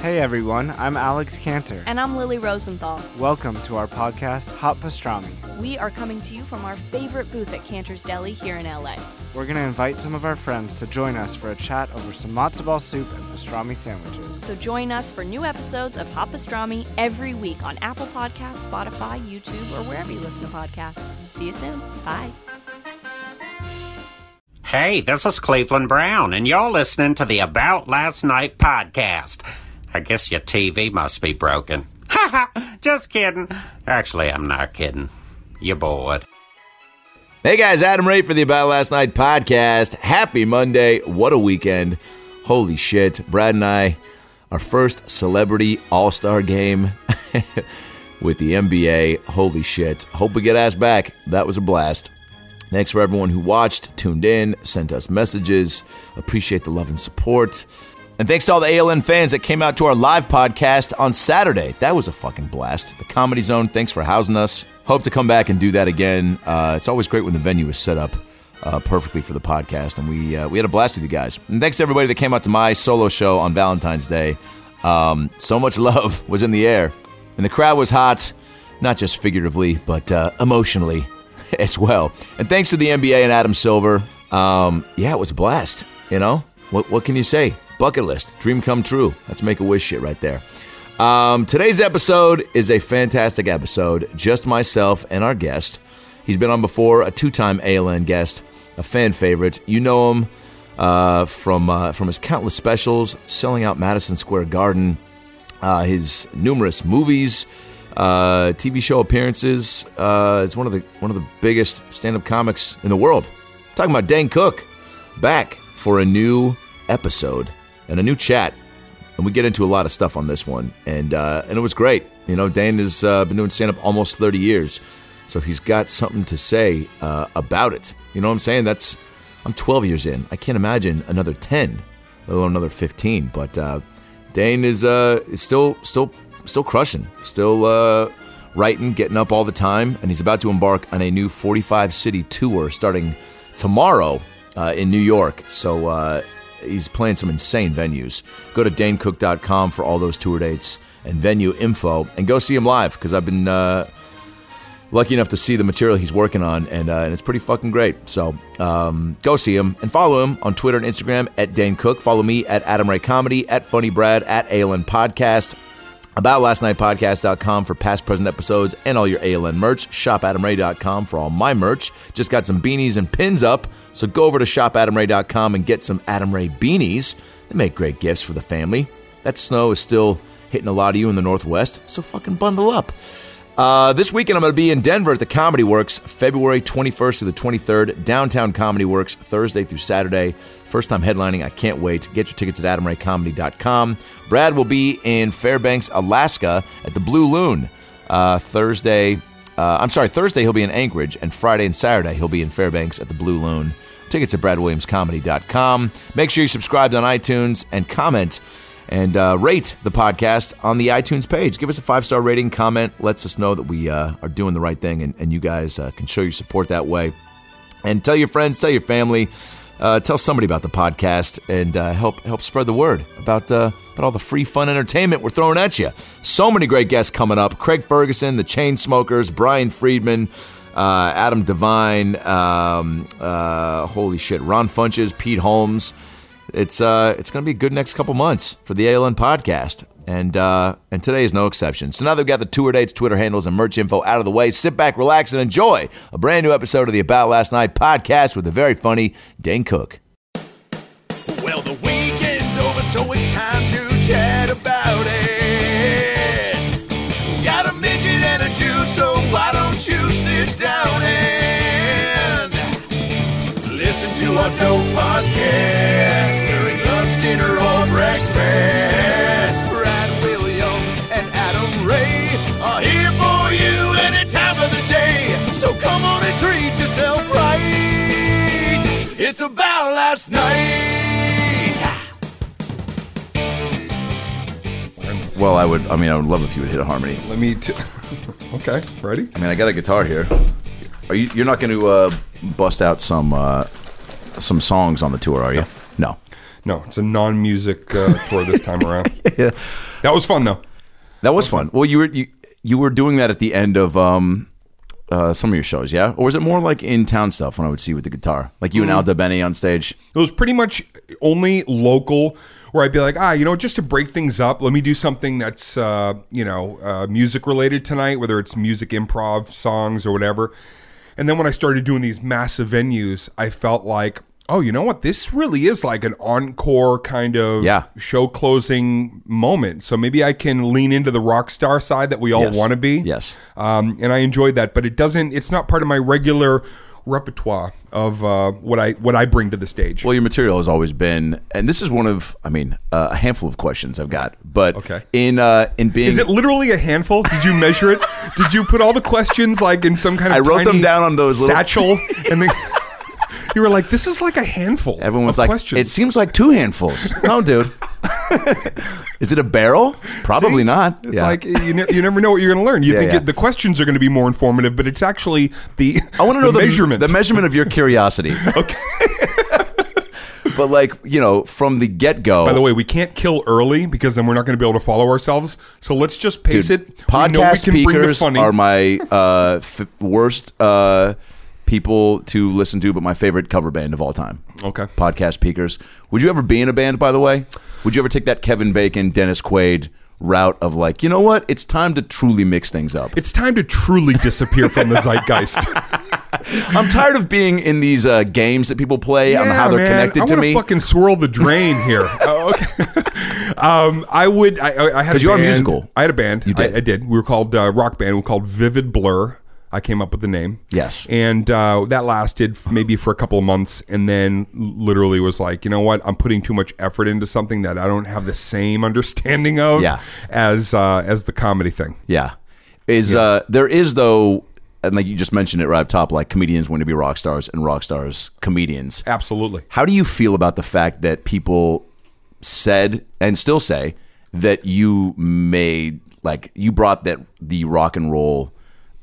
Hey everyone, I'm Alex Cantor. And I'm Lily Rosenthal. Welcome to our podcast, Hot Pastrami. We are coming to you from our favorite booth at Cantor's Deli here in LA. We're going to invite some of our friends to join us for a chat over some matzo ball soup and pastrami sandwiches. So join us for new episodes of Hot Pastrami every week on Apple Podcasts, Spotify, YouTube, or wherever you listen to podcasts. See you soon. Bye. Hey, this is Cleveland Brown, and you're listening to the About Last Night podcast. I guess your TV must be broken. Ha ha! Just kidding. Actually, I'm not kidding. You're bored. Hey guys, Adam Ray for the About Last Night podcast. Happy Monday. What a weekend. Holy shit. Brad and I, our first celebrity all star game with the NBA. Holy shit. Hope we get asked back. That was a blast. Thanks for everyone who watched, tuned in, sent us messages. Appreciate the love and support. And thanks to all the ALN fans that came out to our live podcast on Saturday. That was a fucking blast. The Comedy Zone, thanks for housing us. Hope to come back and do that again. Uh, it's always great when the venue is set up uh, perfectly for the podcast, and we uh, we had a blast with you guys. And thanks to everybody that came out to my solo show on Valentine's Day. Um, so much love was in the air, and the crowd was hot, not just figuratively, but uh, emotionally as well. And thanks to the NBA and Adam Silver. Um, yeah, it was a blast. You know what? What can you say? Bucket list, dream come true. That's make a wish shit right there. Um, today's episode is a fantastic episode. Just myself and our guest. He's been on before, a two-time ALN guest, a fan favorite. You know him uh, from uh, from his countless specials, selling out Madison Square Garden, uh, his numerous movies, uh, TV show appearances. Uh, it's one of the one of the biggest stand-up comics in the world. talking about Dane Cook, back for a new episode and a new chat. And we get into a lot of stuff on this one, and uh, and it was great. You know, Dane has uh, been doing stand-up almost thirty years, so he's got something to say uh, about it. You know what I'm saying? That's I'm 12 years in. I can't imagine another 10, let alone another 15. But uh, Dane is uh, is still still still crushing, still uh, writing, getting up all the time, and he's about to embark on a new 45 city tour starting tomorrow uh, in New York. So uh, he's playing some insane venues. Go to danecook.com for all those tour dates and venue info, and go see him live because I've been uh, lucky enough to see the material he's working on, and, uh, and it's pretty fucking great. So um, go see him and follow him on Twitter and Instagram at Dane Cook. Follow me at Adam Ray Comedy, at Funny Brad, at ALN Podcast. About Last Night Podcast.com for past, present episodes and all your ALN merch. ShopAdamRay.com for all my merch. Just got some beanies and pins up, so go over to ShopAdamRay.com and get some Adam Ray beanies. They make great gifts for the family. That snow is still hitting a lot of you in the Northwest, so fucking bundle up. Uh, this weekend, I'm going to be in Denver at the Comedy Works, February 21st through the 23rd. Downtown Comedy Works, Thursday through Saturday. First time headlining. I can't wait. Get your tickets at adamraycomedy.com. Brad will be in Fairbanks, Alaska at the Blue Loon uh, Thursday. Uh, I'm sorry, Thursday he'll be in Anchorage, and Friday and Saturday he'll be in Fairbanks at the Blue Loon. Tickets at bradwilliamscomedy.com. Make sure you subscribe on iTunes and comment and uh, rate the podcast on the iTunes page. Give us a five star rating, comment, lets us know that we uh, are doing the right thing, and, and you guys uh, can show your support that way. And tell your friends, tell your family, uh, tell somebody about the podcast, and uh, help help spread the word about uh, about all the free fun entertainment we're throwing at you. So many great guests coming up: Craig Ferguson, the Chainsmokers, Brian Friedman. Adam Devine, um, holy shit, Ron Funches, Pete Holmes, it's uh, it's going to be a good next couple months for the ALN podcast, and uh, and today is no exception. So now that we've got the tour dates, Twitter handles, and merch info out of the way, sit back, relax, and enjoy a brand new episode of the About Last Night podcast with the very funny Dane Cook. Well, the weekend's over, so it's time to chat about it. Got a midget and a Jew, so why don't you sit down and listen to our dope podcast breakfast? Brad Williams and Adam Ray are here for you any time of the day. So come on and treat yourself right. It's about last night. Well, I would. I mean, I would love if you would hit a harmony. Let me. T- okay, ready? I mean, I got a guitar here. Are you? You're not going to uh, bust out some uh, some songs on the tour, are you? No. It's a non-music uh, tour this time around. yeah. That was fun though. That was fun. Well, you were you, you were doing that at the end of um uh, some of your shows, yeah? Or was it more like in town stuff when I would see you with the guitar, like you and Al Benny on stage? It was pretty much only local where I'd be like, ah, you know, just to break things up, let me do something that's, uh, you know, uh, music related tonight, whether it's music improv, songs, or whatever. And then when I started doing these massive venues, I felt like, oh, you know what? This really is like an encore kind of Yeah. show closing moment. So maybe I can lean into the rock star side that we all Yes. want to be. Yes. Um, and I enjoyed that, but it doesn't, it's not part of my regular repertoire of uh, what I what I bring to the stage. Well, your material has always been, and this is one of, I mean, uh, a handful of questions I've got. But Okay. in uh, in being, Is it literally a handful? Did you measure it? Did you put all the questions like in some kind of I wrote them down on those little- satchel, and then you were like, "This is like a handful." everyone's like, questions. it seems like two handfuls. no, dude. is it a barrel? Probably See? not. It's Yeah. like you, ne- you never know what you're going to learn. You Yeah, think yeah. It, the questions are going to be more informative, but it's actually the I want to know the, measurement. the measurement of your curiosity. Okay. but like you know, from the get go. By the way, we can't kill early because then we're not going to be able to follow ourselves. So let's just pace Dude, it. We we podcast bring the speakers are my uh, f- worst uh, people to listen to, but my favorite cover band of all time. Okay. podcast Peakers. Would you ever be in a band? By the way, would you ever take that Kevin Bacon, Dennis Quaid route of like, you know what? It's time to truly mix things up. It's time to truly disappear from the zeitgeist. I'm tired of being in these uh, games that people play Yeah, on how they're man. connected I to me. fucking swirl the drain here. Oh, okay. um, I would. I, I had 'Cause a you are band. musical. I had a band. You did. I, I did. We were called uh, rock band. We were called Vivid Blur. I came up with the name. Yes. And uh, that lasted maybe for a couple of months, and then literally was like, you know what? I'm putting too much effort into something that I don't have the same understanding of Yeah. as uh, as the comedy thing. yeah, is uh, there is though, and like you just mentioned it right up top, like comedians want to be rock stars and rock stars comedians. Absolutely. How do you feel about the fact that people said and still say that you made like you brought that the rock and roll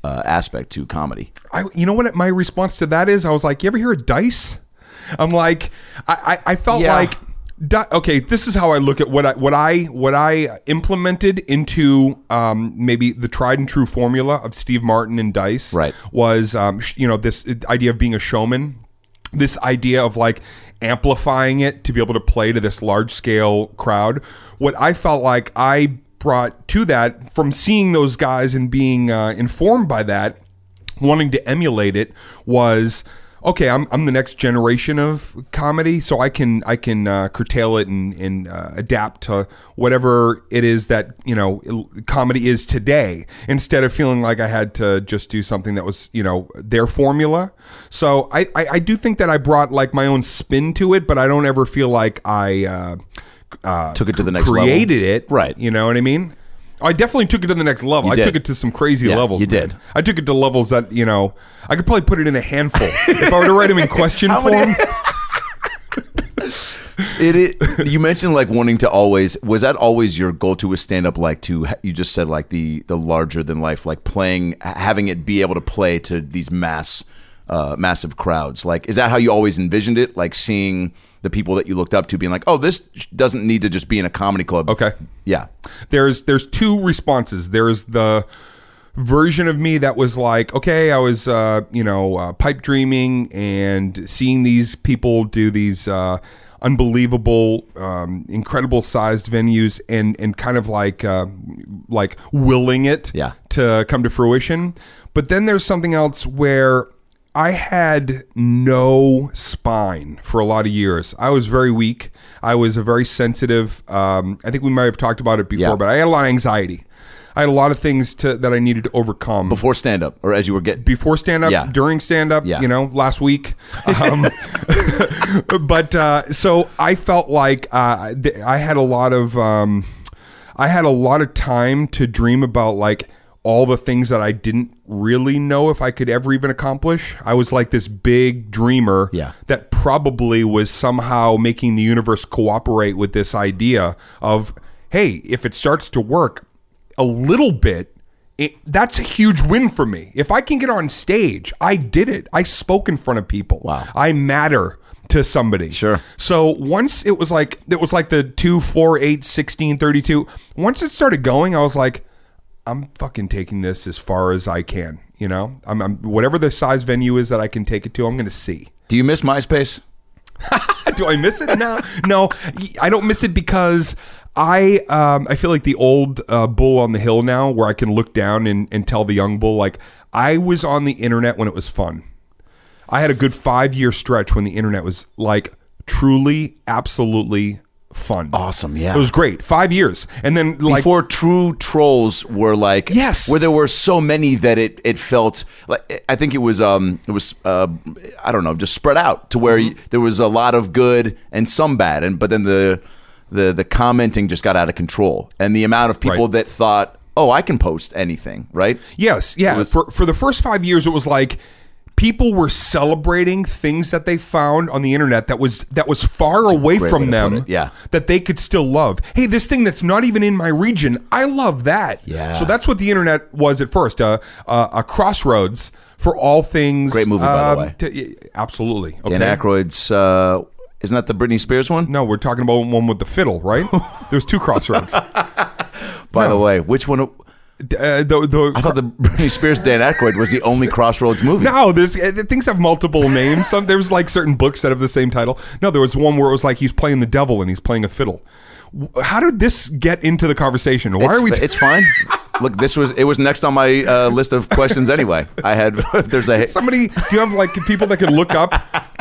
uh, aspect to comedy? I, you know what my response to that is? I was like, you ever hear of dice? I'm like, I, I, I felt Yeah. like, di- okay, this is how I look at what I, what I, what I implemented into um, maybe the tried and true formula of Steve Martin and Dice. Right. Was um, sh- you know this idea of being a showman, this idea of like amplifying it to be able to play to this large scale crowd. What I felt like I brought to that from seeing those guys and being uh, informed by that wanting to emulate it was okay I'm, I'm the next generation of comedy so i can i can uh, curtail it and, and uh, adapt to whatever it is that you know comedy is today instead of feeling like i had to just do something that was you know their formula. So i i, I do think that i brought like my own spin to it but i don't ever feel like i uh, Took it to the next level. created it Right. you know what i mean I definitely took it to the next level. You I did. took it to some crazy Yeah, levels. you man. did. I took it to levels that you know I could probably put it in a handful if I were to write them in question form. many- It, it you mentioned like wanting to always was that always your goal to a stand up like to you just said like the the larger than life like playing having it be able to play to these mass uh, massive crowds like is that how you always envisioned it like seeing the people that you looked up to being like oh this doesn't need to just be in a comedy club Okay. yeah there's there's two responses. There's the version of me that was like, okay, I was uh, you know uh, pipe dreaming and seeing these people do these uh, unbelievable, um, incredible sized venues and and kind of like uh, like willing it Yeah. to come to fruition. But then there's something else where I had no spine for a lot of years. I was very weak. I was a very sensitive. Um, I think we might have talked about it before, Yeah. but I had a lot of anxiety. I had a lot of things to, that I needed to overcome before stand up or as you were getting before stand up, Yeah. during stand up, Yeah. you know, last week. Um, but uh, so I felt like uh, th- I had a lot of um, I had a lot of time to dream about like all the things that I didn't really know if I could ever even accomplish. I was like this big dreamer Yeah. that probably was somehow making the universe cooperate with this idea of hey, if it starts to work a little bit, it, that's a huge win for me. If I can get on stage, I did it. I spoke in front of people. Wow. I matter to somebody. Sure. So once it was like it was like the 2 4 8 16 32. Once it started going, I was like I'm fucking taking this as far as I can, you know? I'm, I'm whatever the size venue is that I can take it to, I'm going to see. Do you miss MySpace? Do I miss it? No, no, I don't miss it because I um, I feel like the old uh, bull on the hill now, where I can look down and, and tell the young bull like I was on the internet when it was fun. I had a good five year stretch when the internet was like truly, absolutely fun. Awesome, yeah. it was great. Five years, and then like Before true trolls were like Yes. where there were so many that it it felt like I think it was um it was uh I don't know just spread out to where Mm-hmm. you, there was a lot of good and some bad and but then the the the commenting just got out of control and the amount of people Right. that thought oh I can post anything right Yes, yeah. for for the first five years, it was like people were celebrating things that they found on the internet that was that was far away from them. yeah. that they could still love. Hey, this thing that's not even in my region, I love that. Yeah. So that's what the internet was at first. Uh, uh, a crossroads for all things. Great movie, by the um, way. to- absolutely. Okay. Dan Aykroyd's uh isn't that the Britney Spears one No, we're talking about one with the fiddle, right? There's two crossroads. by the way which one Uh, the, the, I thought the Britney Spears Dan Aykroyd was the only Crossroads movie No, there's uh, things have multiple names. Some there's like certain books that have the same title. No, there was one where it was like he's playing the devil and he's playing a fiddle. How did this get into the conversation? Why it's, are we? f- it's fine. Look, this was it was next on my uh, list of questions anyway. I had there's a somebody? Do you have like people that can look up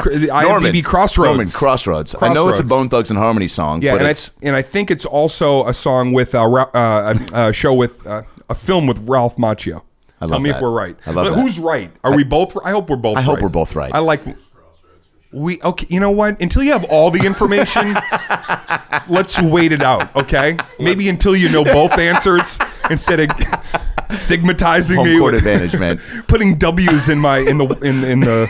the Norman IMDb Crossroads? Norman Crossroads. I know it's a Bone Thugs-n-Harmony song, Yeah, and, it's I, and I think it's also a song with uh, uh, a, a show with uh, a film with Ralph Macchio. I Tell me that. if we're right. I love But that. Who's right? Are we both? I hope we're both. Right. I hope right. we're both right. I like. We okay. You know what? Until you have all the information, let's wait it out. Okay. Maybe until you know both answers instead of stigmatizing home me court with advantage, man. putting W's in my in the in in the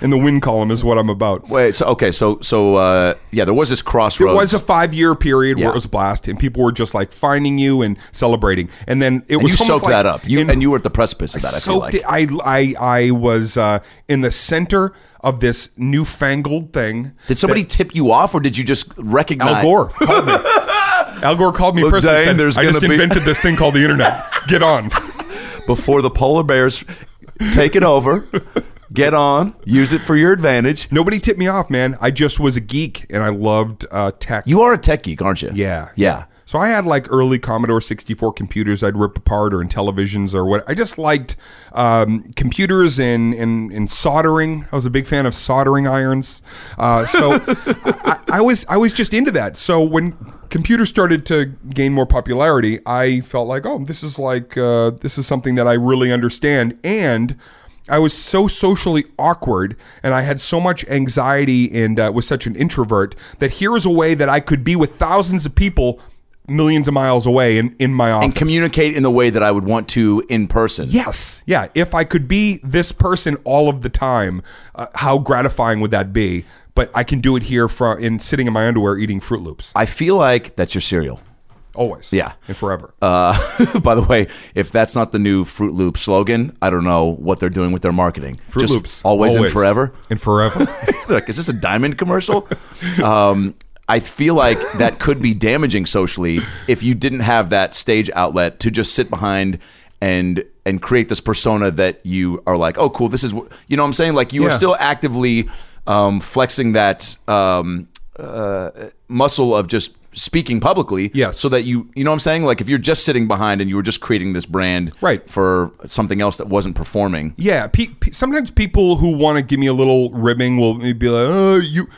in the win column is what I'm about. Wait, so okay, so so uh, yeah, there was this Crossroads. It was a five year period where Yeah. it was a blast, and people were just like finding you and celebrating. And then it and was you almost soaked like that up. You and you were at the precipice of that. I feel soaked like. it. I I I was uh, in the center of this newfangled thing. Did somebody tip you off, or did you just recognize? Al Gore called me. Al Gore called me Look, personally. Dane, and there's I just be- invented this thing called the internet. Get on. before the polar bears take it over. Get on, use it for your advantage. Nobody tipped me off, man. I just was a geek and I loved uh, tech. You are a tech geek, aren't you? Yeah. yeah. So I had like early Commodore 64 computers I'd rip apart or in televisions or what. I just liked um, computers and, and, and soldering. I was a big fan of soldering irons. Uh, so I, I was I was just into that. So when computers started to gain more popularity, I felt like, oh, this is like uh, this is something that I really understand and. I was so socially awkward and I had so much anxiety and uh, was such an introvert that here is a way that I could be with thousands of people millions of miles away in, in my office. And communicate in the way that I would want to in person. Yes. Yeah. If I could be this person all of the time, uh, how gratifying would that be? But I can do it here from in sitting in my underwear eating Froot Loops. I feel like that's your cereal. Always. Yeah. And forever. Uh, by the way, if that's not the new Froot Loop slogan, I don't know what they're doing with their marketing. Fruit Just Loops. always, and forever. And forever. like, is this a diamond commercial? um, I feel like that could be damaging socially if you didn't have that stage outlet to just sit behind and and create this persona that you are like, oh, cool, this is what you know. what I'm saying like you are still actively um, flexing that um, uh, muscle of just speaking publicly Yes. so that you you know what I'm saying like if you're just sitting behind and you were just creating this brand Right. for something else that wasn't performing Yeah, pe- pe- sometimes people who want to give me a little ribbing will be like, "Oh, you."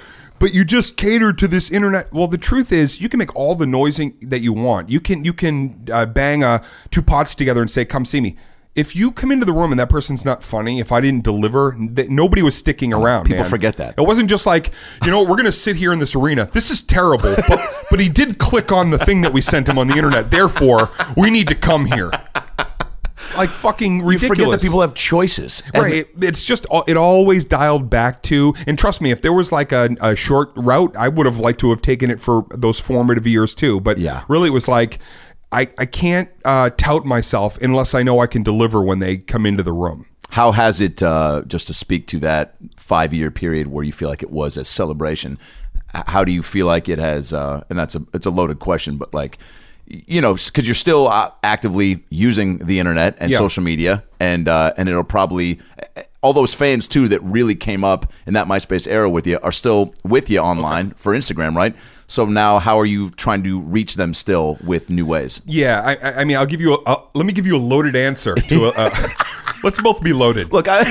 But you just cater to this internet. Well, the truth is, you can make all the noising that you want. You can you can uh, bang uh, two pots together and say, "Come see me." If you come into the room and that person's not funny, if I didn't deliver, th- nobody was sticking around. people man. forget that. It wasn't just like, you know, we're going to sit here in this arena. This is terrible, but but he did click on the thing that we sent him on the internet. Therefore, we need to come here. Like fucking you ridiculous. forget that people have choices Right. It- It's just it always dialed back to, and trust me, if there was like a, a short route, I would have liked to have taken it for those formative years too. But Yeah. really, it was like I I can't uh, tout myself unless I know I can deliver when they come into the room. how has it uh, just to speak to that five year period where you feel like it was a celebration? How do you feel like it has? Uh, and that's a it's a loaded question, but like you know, because you're still uh, actively using the internet and Yeah. social media, and uh, and it'll probably all those fans too that really came up in that MySpace era with you are still with you online for Instagram, right? So now, how are you trying to reach them still with new ways? Yeah, I, I- mean, I'll give you a, a let me give you a loaded answer to a. a let's both be loaded. Look, I,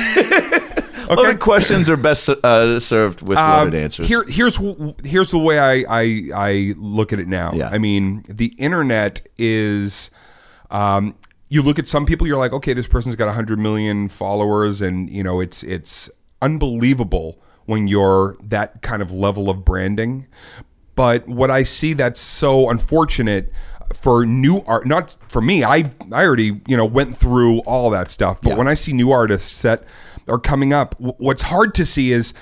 loaded questions are best uh, served with loaded Um, answers. Here, here's here's the way I, I I look at it now. Yeah. I mean, the internet is. Um, you look at some people, you're like, okay, this person's got 100 million followers, and you know, it's it's unbelievable when you're that kind of level of branding. But what I see that's so unfortunate for new art, not for me. I I already you know went through all that stuff. But Yeah. when I see new artists that are coming up, w- what's hard to see is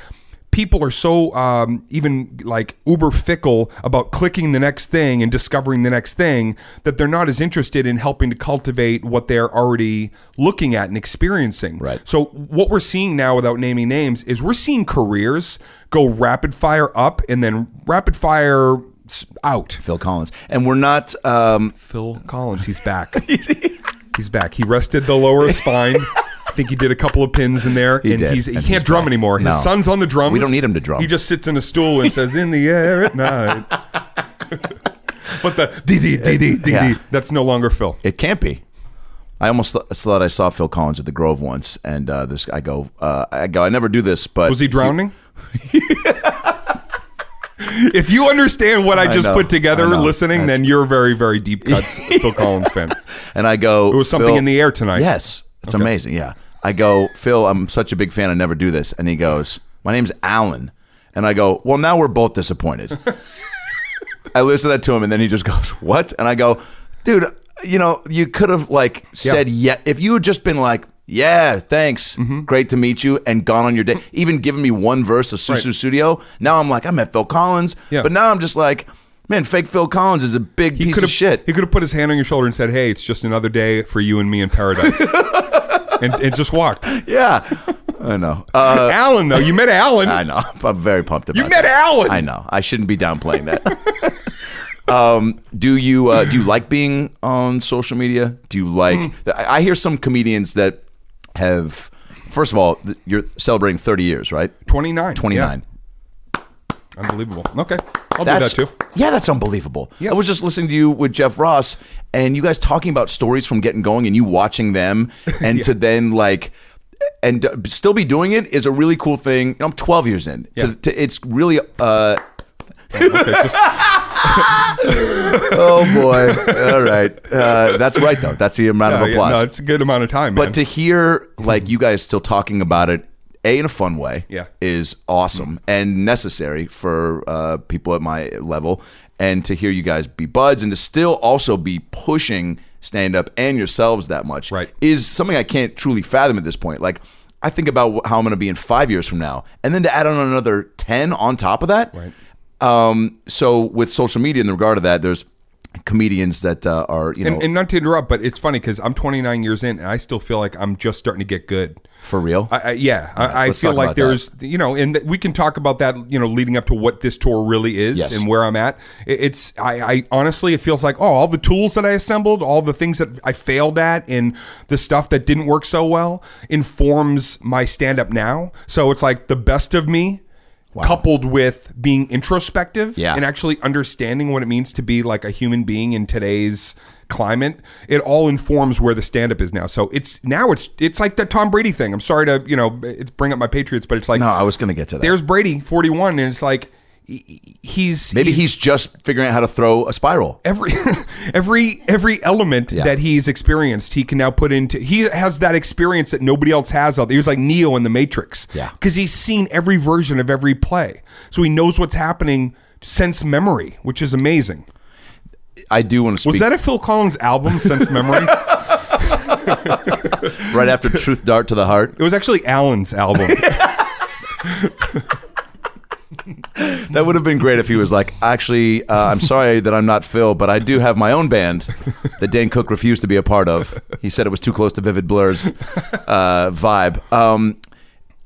people are so um, even like uber fickle about clicking the next thing and discovering the next thing that they're not as interested in helping to cultivate what they're already looking at and experiencing. Right. So what we're seeing now, without naming names, is we're seeing careers go rapid fire up and then rapid fire out. Phil Collins, and we're not. Um, Phil Collins, he's back. he's back. He rested the lower spine. I think he did a couple of pins in there, He and did, he's he and can't he's drum back. anymore. His No. son's on the drums. We don't need him to drum. He just sits in a stool and says, "In the air at night." but the dee dee dee dee Yeah. dee that's no longer Phil. It can't be. I almost th- thought I saw Phil Collins at the Grove once, and uh, this I go, uh, I go, I never do this, but Was he drowning? if you understand what I I just know, put together I know. listening, then you're a very, very deep cuts Phil Collins fan. and I go, It was something "Phil-" in the air tonight. Yes, it's amazing. Yeah, I go, Phil, I'm such a big fan. I never do this, and he goes, My name's Alan, and I go, Well, now we're both disappointed. I listen to that to him, and then he just goes, "What?" And I go, "Dude, you know, you could have like said yeah. If you had just been like, yeah, thanks, Mm-hmm. great to meet you, and gone on your day, even given me one verse of Susu Right. Studio. Now I'm like, I met Phil Collins, Yeah. but now I'm just like, man, fake Phil Collins is a big piece could of shit. He could have put his hand on your shoulder and said, "Hey, it's just another day for you and me in paradise," and, and just walked. yeah, I know. Uh, Alan, though, you met Alan. I know. I'm very pumped about. You met that. Alan. I know. I shouldn't be downplaying that. um, do you uh, do you like being on social media? Do you like? I I hear some comedians that have. First of all, you're celebrating 30 years, right? 29. 29. Yeah. Unbelievable. Okay, I'll That's, do that too. Yeah, that's unbelievable. Yes. I was just listening to you with Jeff Ross, and you guys talking about stories from getting going, and you watching them, and to then like, and uh, still be doing it is a really cool thing. I'm 12 years in. Yeah. To, to, it's really. Uh, Okay, just, oh boy! All right, uh, that's right though. That's the amount yeah, of yeah, applause. no, it's a good amount of time. man. but to hear like you guys still talking about it, a in a fun way, Yeah. is awesome and necessary for uh, people at my level. And to hear you guys be buds and to still also be pushing stand up and yourselves that much, Right. is something I can't truly fathom at this point. Like. I think about wh- how I'm going to be in five years from now, and then to add on another ten on top of that, Right. um, so with social media in regard to that, there's comedians that uh, are you know and, and not to interrupt, but it's funny because I'm 29 years in, and I still feel like I'm just starting to get good. For real. I, I, yeah, I, I feel like there's, you know, and th- we can talk about that, you know, leading up to what this tour really is Yes. and where I'm at. It- It's, I, I honestly, it feels like, oh, all the tools that I assembled, all the things that I failed at, and the stuff that didn't work so well informs my stand up now. So it's like the best of me. Coupled with being introspective Yeah. and actually understanding what it means to be like a human being in today's climate, it all informs where the stand up is now. So it's now it's it's like the Tom Brady thing. I'm sorry to, you know, it's bring up my Patriots, but it's like no, I was going to get to that. there's Brady 41 and it's like he's Maybe he's, just figuring out how to throw a spiral. every every every element Yeah. that he's experienced he can now put into he has that experience that nobody else has out there. He was like Neo in the Matrix. Yeah. Because he's seen every version of every play. So he knows what's happening sense memory, which is amazing. I do want to speak Was that a Phil Collins album, Sense Memory? right after Truth Dart to the Heart. It was actually Alan's album. That would have been great if he was like, actually, uh, I'm sorry that I'm not Phil, but I do have my own band that Dane Cook refused to be a part of. He said it was too close to Vivid Blur's uh, vibe. Um,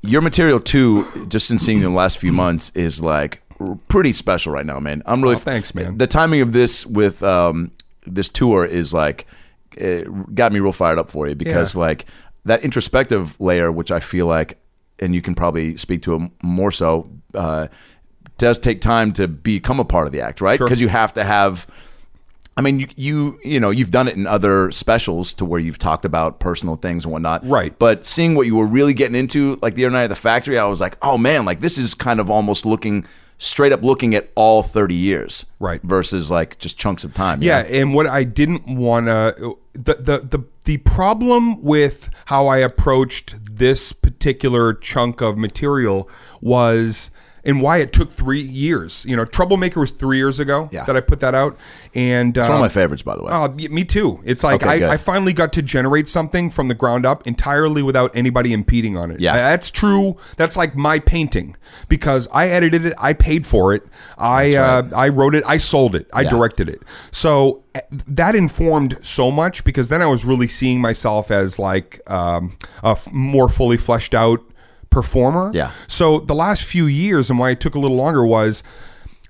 your material too, just in seeing you in the last few months, is like pretty special right now, man. I'm really Oh, thanks, man. The timing of this with um, this tour is like it got me real fired up for you because Yeah. like that introspective layer, which I feel like, and you can probably speak to it more so, uh, does take time to become a part of the act, right? Sure. Because you have to have. I mean, you, you you know you've done it in other specials to where you've talked about personal things and whatnot, Right. But seeing what you were really getting into, like the other night at the factory, I was like, oh man, like this is kind of almost looking straight up looking at all thirty years, Right. Versus like just chunks of time. Yeah, know? and what I didn't want to the, the the the problem with how I approached this particular chunk of material was and why it took three years. You know, Troublemaker was three years ago Yeah. that I put that out, and It's one of um, my favorites, by the way. Y- me too. It's like Okay. I, I finally got to generate something from the ground up entirely without anybody impeding on it. Yeah. Uh, that's true. That's like my painting because I edited it, I paid for it, I uh, I wrote it, I sold it, I Yeah. directed it. So uh, that informed so much because then I was really seeing myself as like um, a f- more fully fleshed out performer. Yeah. So the last few years and why it took a little longer was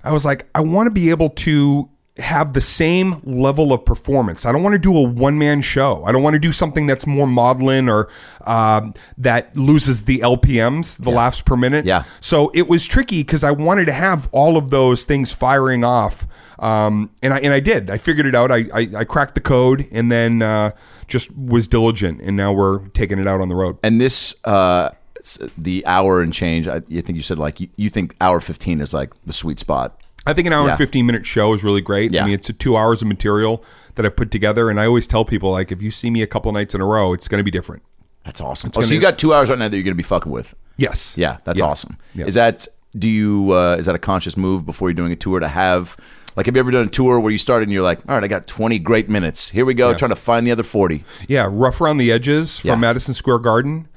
I was like, I want to be able to have the same level of performance. I don't want to do a one man show. I don't want to do something that's more maudlin or um, that loses the LPMs, the laughs per minute. Yeah. So it was tricky because I wanted to have all of those things firing off. Um, and I and I did. I figured it out. I I, I cracked the code and then uh, just was diligent. And now we're taking it out on the road. And this, uh, the hour and change. I, you think you said like you, you think hour fifteen is like the sweet spot. I think an hour Yeah. and 15 minute show is really great. Yeah. I mean, it's a two hours of material that I've put together. And I always tell people, like, if you see me a couple nights in a row, it's going to be different. That's awesome. Oh, so you got two hours right now that you're going to be fucking with. Yes. Yeah, that's Yeah. awesome. Yeah. Is that do you uh, is that a conscious move before you're doing a tour to have? Like, have you ever done a tour where you started and you're like, all right, I got 20 great minutes. Here we go, trying to find the other 40. Yeah. Rough around the edges from Yeah. Madison Square Garden.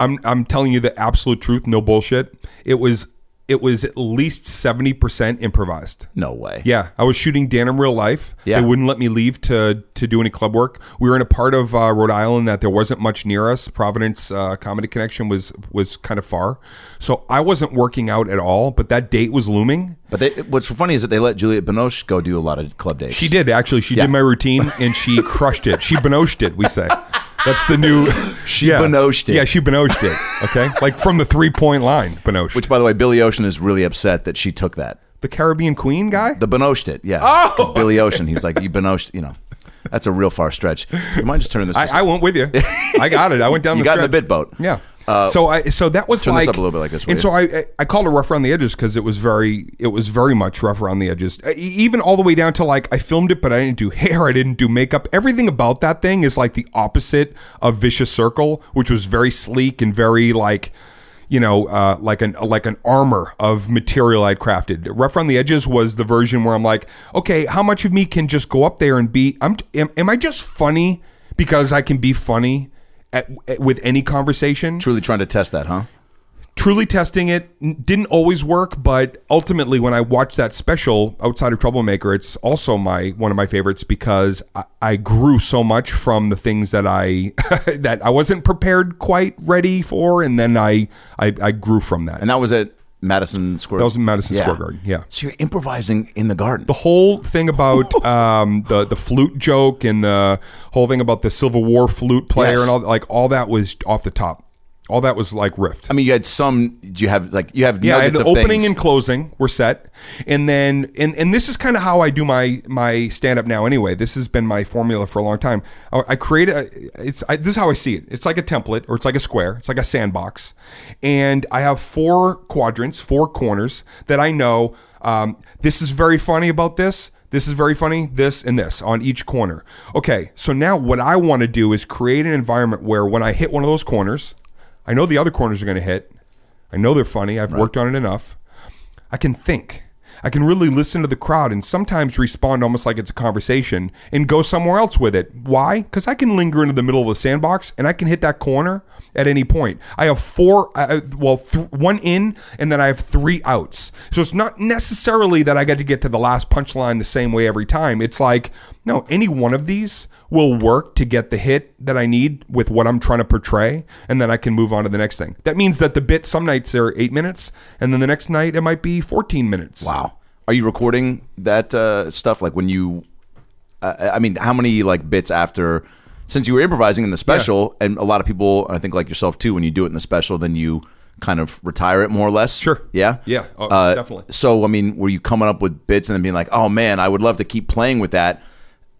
I'm, I'm telling you the absolute truth, no bullshit. It was it was at least 70% improvised. No way. Yeah, I was shooting Dan in real life. Yeah. They wouldn't let me leave to to do any club work. We were in a part of uh, Rhode Island that there wasn't much near us. Providence uh, Comedy Connection was was kind of far, so I wasn't working out at all. But that date was looming. But they, what's funny is that they let Juliette Binoche go do a lot of club dates. She did actually. She Yeah. did my routine and she crushed it. She benoched it. We say. That's the new. She benoched it. Yeah, she benoched it. Okay, like from the three point line, benoched. Which, by the way, Billy Ocean is really upset that she took that. the Caribbean Queen guy. The Benoched it, yeah. Oh! Billy Ocean, he's like, you Benoched, you know. That's a real far stretch. You mind just turning this? I, I went with you. I got it. I went down. The street. You the got in the bit boat. Yeah. So I so that was Uh, turn this like up a little bit like this, and you? so I I- called it rough around the edges because it was very it was very much rough around the edges. Uh, Even all the way down to like I filmed it, but I didn't do hair. I didn't do makeup. Everything about that thing is like the opposite of Vicious Circle, which was very sleek and very like. You know, uh, like an like an armor of material I'd crafted. Rough around the edges was the version where I'm like, okay, how much of me can just go up there and be? I'm am, am I just funny because I can be funny at, at- with any conversation? Truly trying to test that, huh? truly testing it didn't always work but ultimately when i watched that special outside of troublemaker it's also my one of my favorites because i, I grew so much from the things that i that i wasn't prepared quite ready for and then i i, I grew from that And that was at Madison Square. That was in Madison Square Garden, yeah. So you're improvising in the garden. the whole thing about um, the the flute joke and the whole thing about the Civil War flute player Yes. and all like all that was off the top. All that was like riffed. I mean, you had some. Do you have like you have yeah, I had the opening things. and closing were set, and then and and this is kind of how I do my my stand up now. Anyway, this has been my formula for a long time. I, I create a. It's I, this is how I see it. It's like a template, or it's like a square. It's like a sandbox, and I have four quadrants, four corners that I know. Um, this is very funny about this. This is very funny, this and this on each corner. Okay, so now what I want to do is create an environment where when I hit one of those corners, I know the other corners are going to hit. I know they're funny. I've worked on it enough. I can think. I can really listen to the crowd and sometimes respond almost like it's a conversation and go somewhere else with it. Why? Because I can linger into the middle of the sandbox and I can hit that corner at any point. I have four, uh, well, th- one in, and then I have three outs. So it's not necessarily that I get to get to the last punchline the same way every time. It's like, no, any one of these will work to get the hit that I need with what I'm trying to portray, and then I can move on to the next thing. That means that the bit some nights are eight minutes, and then the next night it might be 14 minutes. Wow. Are you recording that uh, stuff? Like when you, uh, I mean, how many like bits after, since you were improvising in the special, and a lot of people, I think like yourself too, when you do it in the special, then you kind of retire it more or less. Sure. Yeah. Yeah. Oh, Uh, definitely. So I mean, were you coming up with bits and then being like, oh man, I would love to keep playing with that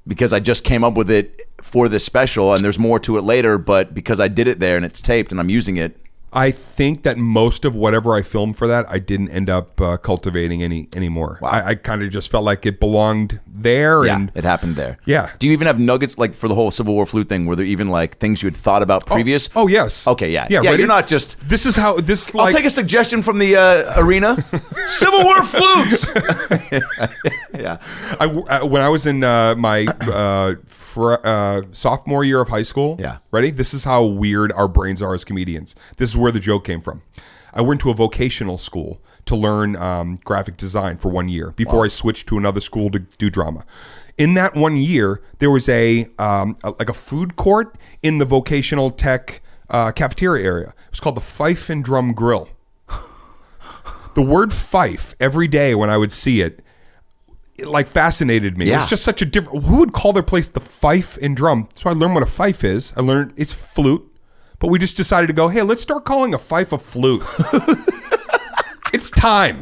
because I just came up with it for this special, and there's more to it later, but because I did it there and it's taped and I'm using it. I think that most of whatever I filmed for that, I didn't end up uh, cultivating any anymore. Wow. I, I kind of just felt like it belonged there, Yeah, and it happened there. Yeah. Do you even have nuggets like for the whole Civil War flute thing? Were there even like things you had thought about previous? Oh yes. Okay, yeah, Yeah. yeah. You're not just. This is how this. I'll take a suggestion from the uh, arena. Civil War flutes. yeah. I, uh, when I was in uh, my uh, fr- uh, sophomore year of high school. Yeah. Ready? This is how weird our brains are as comedians. This is where the joke came from. I went to a vocational school to learn um, graphic design for one year before I switched to another school to do drama. In that one year, there was a, um, a like a food court in the vocational tech uh, cafeteria area. It was called the Fife and Drum Grill. the word fife every day when I would see it it like fascinated me. Yeah. was just such a different. Who would call their place the fife and drum? So I learned what a fife is. I learned it's flute, but we just decided to go. Hey, let's start calling a fife a flute. it's time.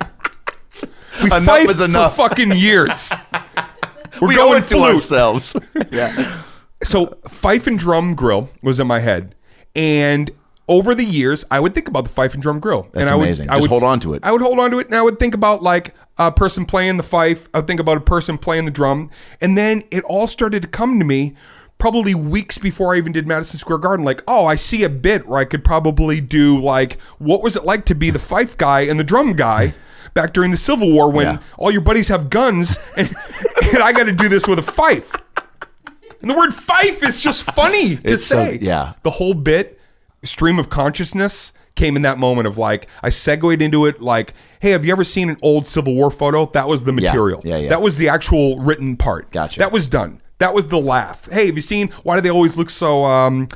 We Enough fife is enough. for fucking years. We're We going to ourselves. yeah. So fife and drum grill was in my head, and over the years, I would think about the fife and drum grill. That's and I would, amazing. I Just would, hold on to it. I would hold on to it, and I would think about like a person playing the fife. I think about a person playing the drum, and then it all started to come to me. Probably weeks before I even did Madison Square Garden, like, oh, I see a bit where I could probably do like, what was it like to be the fife guy and the drum guy back during the Civil War when Yeah. all your buddies have guns and, and I got to do this with a fife. And the word fife is just funny to It's so- say. yeah. The whole bit, stream of consciousness, came in that moment of like, I segued into it like, hey, have you ever seen an old Civil War photo? That was the material. Yeah, yeah. That was the actual written part. Gotcha. That was done. That was the laugh. Hey, have you seen why do they always look so um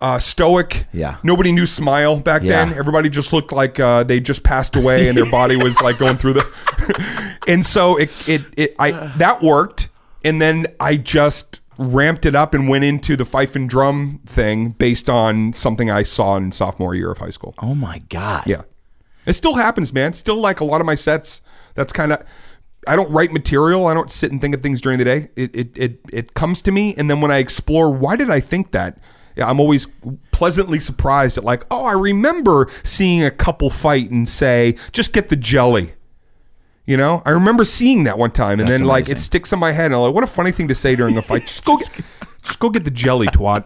uh, stoic. Yeah. Nobody knew smile back Yeah. then. Everybody just looked like uh, they just passed away and their body was like going through the. and so it, it, it, I that worked, and then I just ramped it up and went into the fife and drum thing based on something I saw in sophomore year of high school. Oh my god. Yeah. It still happens, man. Still like a lot of my sets. That's kind of I don't write material. I don't sit and think of things during the day. It it it it comes to me and then when I explore why did I think that? Yeah, I'm always pleasantly surprised at like, "Oh, I remember seeing a couple fight and say, just get the jelly." You know? I remember seeing that one time and That's then like it sticks in my head and I'm like, "What a funny thing to say during a fight. Just go get just go get the jelly, twat."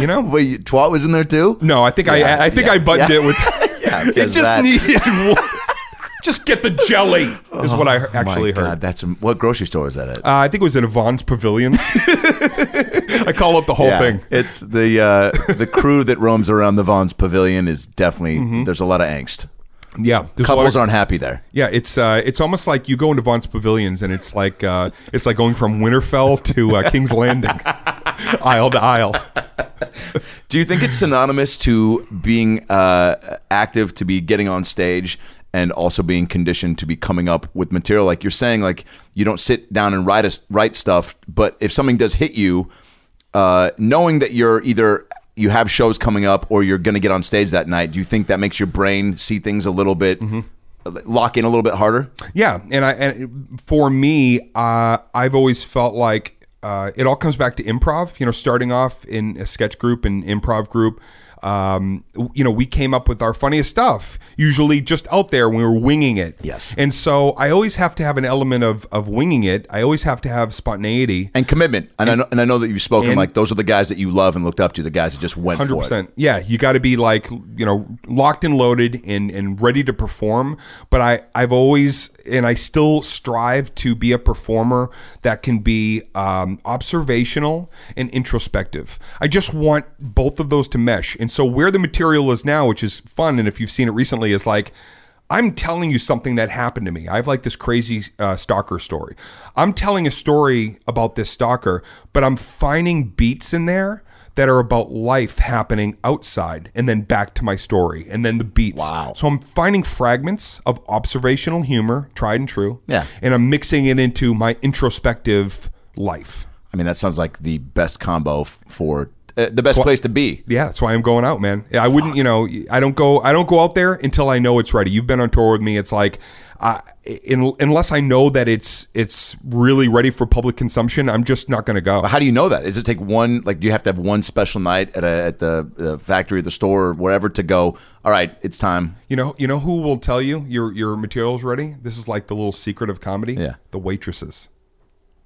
You know? Wait, you- twat was in there too? No, I think Yeah, I I think yeah, I buttoned yeah. it with Yeah, it just that- needed one. Just get the jelly is what I actually Oh My heard. God, that's a, what grocery store is that at? Uh, I think it was at Avon's Pavilions. I call it the whole Yeah, thing. It's the uh, the crew that roams around the Vons Pavilion is definitely Mm-hmm. there's a lot of angst. Yeah, Couples of- aren't happy there. Yeah, it's uh, it's almost like you go into Vons Pavilions and it's like uh, it's like going from Winterfell to uh, King's Landing, aisle to aisle. Do you think it's synonymous to being uh, active, to be getting on stage, and also being conditioned to be coming up with material? Like you're saying, like you don't sit down and write a, write stuff, but if something does hit you, uh, knowing that you're either you have shows coming up or you're going to get on stage that night, do you think that makes your brain see things a little bit, lock in a little bit harder? Yeah, and I and for me, uh, I've always felt like uh, it all comes back to improv. You know, starting off in a sketch group and improv group, um, you know, we came up with our funniest stuff, usually just out there when we were winging it. Yes. And so I always have to have an element of, of winging it. I always have to have spontaneity. and commitment. And, I know, and I know that you've spoken and- like those are the guys that you love and looked up to, the guys that just went Hundred for it. percent. Yeah, you got to be like you know locked and loaded and and ready to perform. But I I've always and I still strive to be a performer that can be um, observational and introspective. I just want both of those to mesh. And so where the material is now, which is fun, and if you've seen it recently, is like. I'm telling you something that happened to me. I have like this crazy uh, stalker story. I'm telling a story about this stalker, but I'm finding beats in there that are about life happening outside and then back to my story and then the beats. Wow. So I'm finding fragments of observational humor, tried and true. Yeah. And I'm mixing it into my introspective life. I mean, that sounds like the best combo f- for uh, the best place to be. Yeah, that's why I'm going out, man. I wouldn't, you know, I don't go I don't go out there until I know it's ready. You've been on tour with me. It's like uh, in, unless I know that it's it's really ready for public consumption, I'm just not going to go. How do you know that? Does it take one? Like, do you have to have one special night at a, at the uh, factory, the store, or wherever to go? All right, it's time. You know, you know who will tell you your your material's ready? This is like the little secret of comedy. Yeah. The waitresses.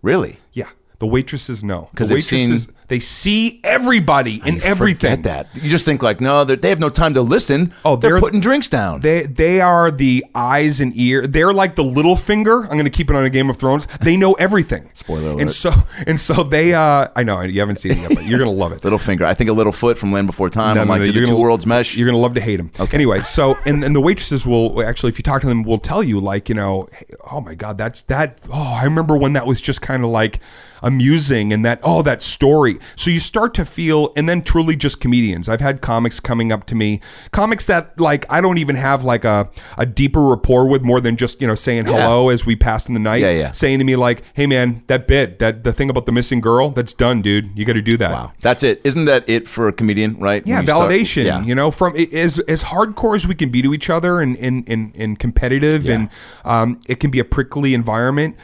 Really? Yeah. The waitresses know. 'Cause the they've seen- waitresses they see everybody and everything. That. You just think like, no, they're- have no time to listen. Oh, they're, they're- putting drinks down. They they are the eyes and ear. They're like the Littlefinger. I'm going to keep it on a Game of Thrones. They know everything. Spoiler alert. And so and so they. uh I know you haven't seen it yet, but you're going to love it. Littlefinger. I think a Littlefoot from Land Before Time. No, I'm no, like, no, do the you're two gonna- worlds mesh? You're gonna love to hate him. Okay. Anyway, so and and the waitresses will actually, if you talk to them, will tell you like, you know, hey, oh my god, that's that. Oh, I remember when that was just kind of like amusing and that oh that story. So you start to feel, and then truly just comedians. I've had comics coming up to me, comics that like I don't even have like a a deeper rapport with more than just you know saying hello as we pass in the night. Yeah, yeah. Saying to me like, hey man, that bit, that the thing about the missing girl, that's done, dude. You got to do that. wow. That's it. Isn't that it for a comedian, right? Yeah, you start- validation. yeah. You know, from as as hardcore as we can be to each other and and and, and competitive, Yeah. and um, it can be a prickly environment.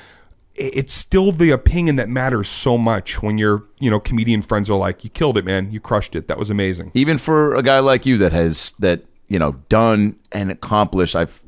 It's still the opinion that matters so much when your you know comedian friends are like, "You killed it, man! You crushed it. That was amazing." even for a guy like you that has that you know done and accomplished i've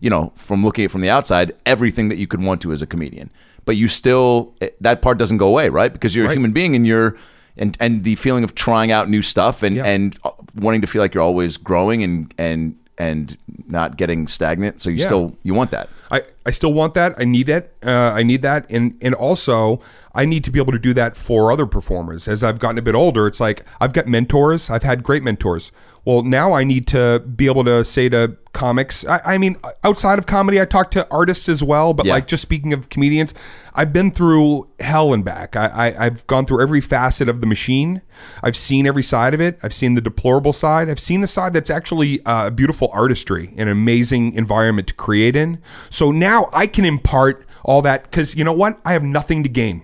you know from looking at it from the outside everything that you could want to as a comedian but you still eh, that part doesn't go away right because you're a human being and you're and and the feeling of trying out new stuff and Yeah. and uh, wanting to feel like you're always growing and and and not getting stagnant so you Yeah. still you want that I, I still want that. I need it. Uh, I need that, and and also I need to be able to do that for other performers. As I've gotten a bit older, it's like I've got mentors. I've had great mentors. Well, now I need to be able to say to comics. I, I mean, outside of comedy, I talk to artists as well. But Yeah. like just speaking of comedians, I've been through hell and back. I, I I've gone through every facet of the machine. I've seen every side of it. I've seen the deplorable side. I've seen the side that's actually uh, beautiful artistry, an amazing environment to create in. So now I can impart all that because you know what? I have nothing to gain.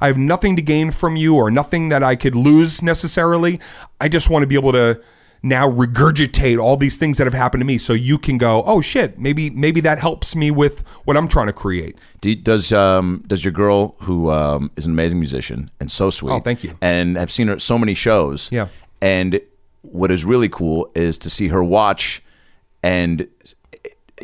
I have nothing to gain from you or nothing that I could lose necessarily. I just want to be able to now regurgitate all these things that have happened to me so you can go, "Oh shit, maybe maybe that helps me with what I'm trying to create." Do you- does um does your girl who um is an amazing musician and so sweet? Oh, thank you. And I've seen her at so many shows. Yeah. And what is really cool is to see her watch, and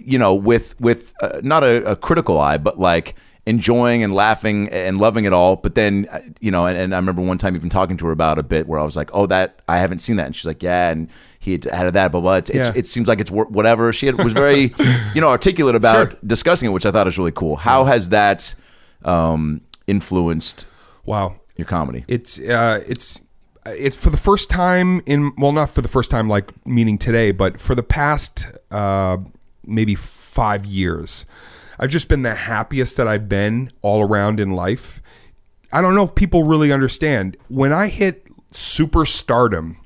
you know, with with uh, not a, a critical eye, but like enjoying and laughing and loving it all. But then uh, you know, and, and I remember one time even talking to her about a bit where I was like, "Oh, that I haven't seen that," and she's like, "Yeah," and he had added that, blah blah. It's, it's, it seems like it's whatever. She had, was very, you know, articulate about Sure. discussing it, which I thought was really cool. How has that um, influenced Wow. your comedy? It's uh, it's it's for the first time in well, not for the first time like meaning today, but for the past uh, maybe five years, I've just been the happiest that I've been all around in life. I don't know if people really understand when I hit superstardom.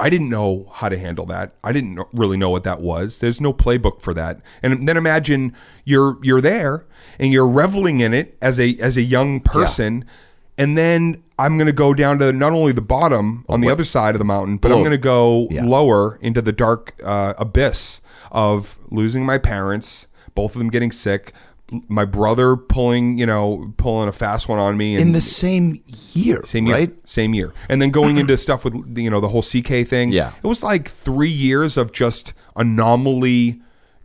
I didn't know how to handle that. I didn't really know what that was. There's no playbook for that. And then imagine you're you're there and you're reveling in it as a as a young person, and then I'm going to go down to not only the bottom on the other side of the mountain, but I'm going to go Yeah. lower into the dark uh, abyss of losing my parents, both of them getting sick, my brother pulling, you know, pulling a fast one on me and in the same year, same year, right? same year, and then going into stuff with you know the whole CK thing. Yeah. it was like three years of just anomaly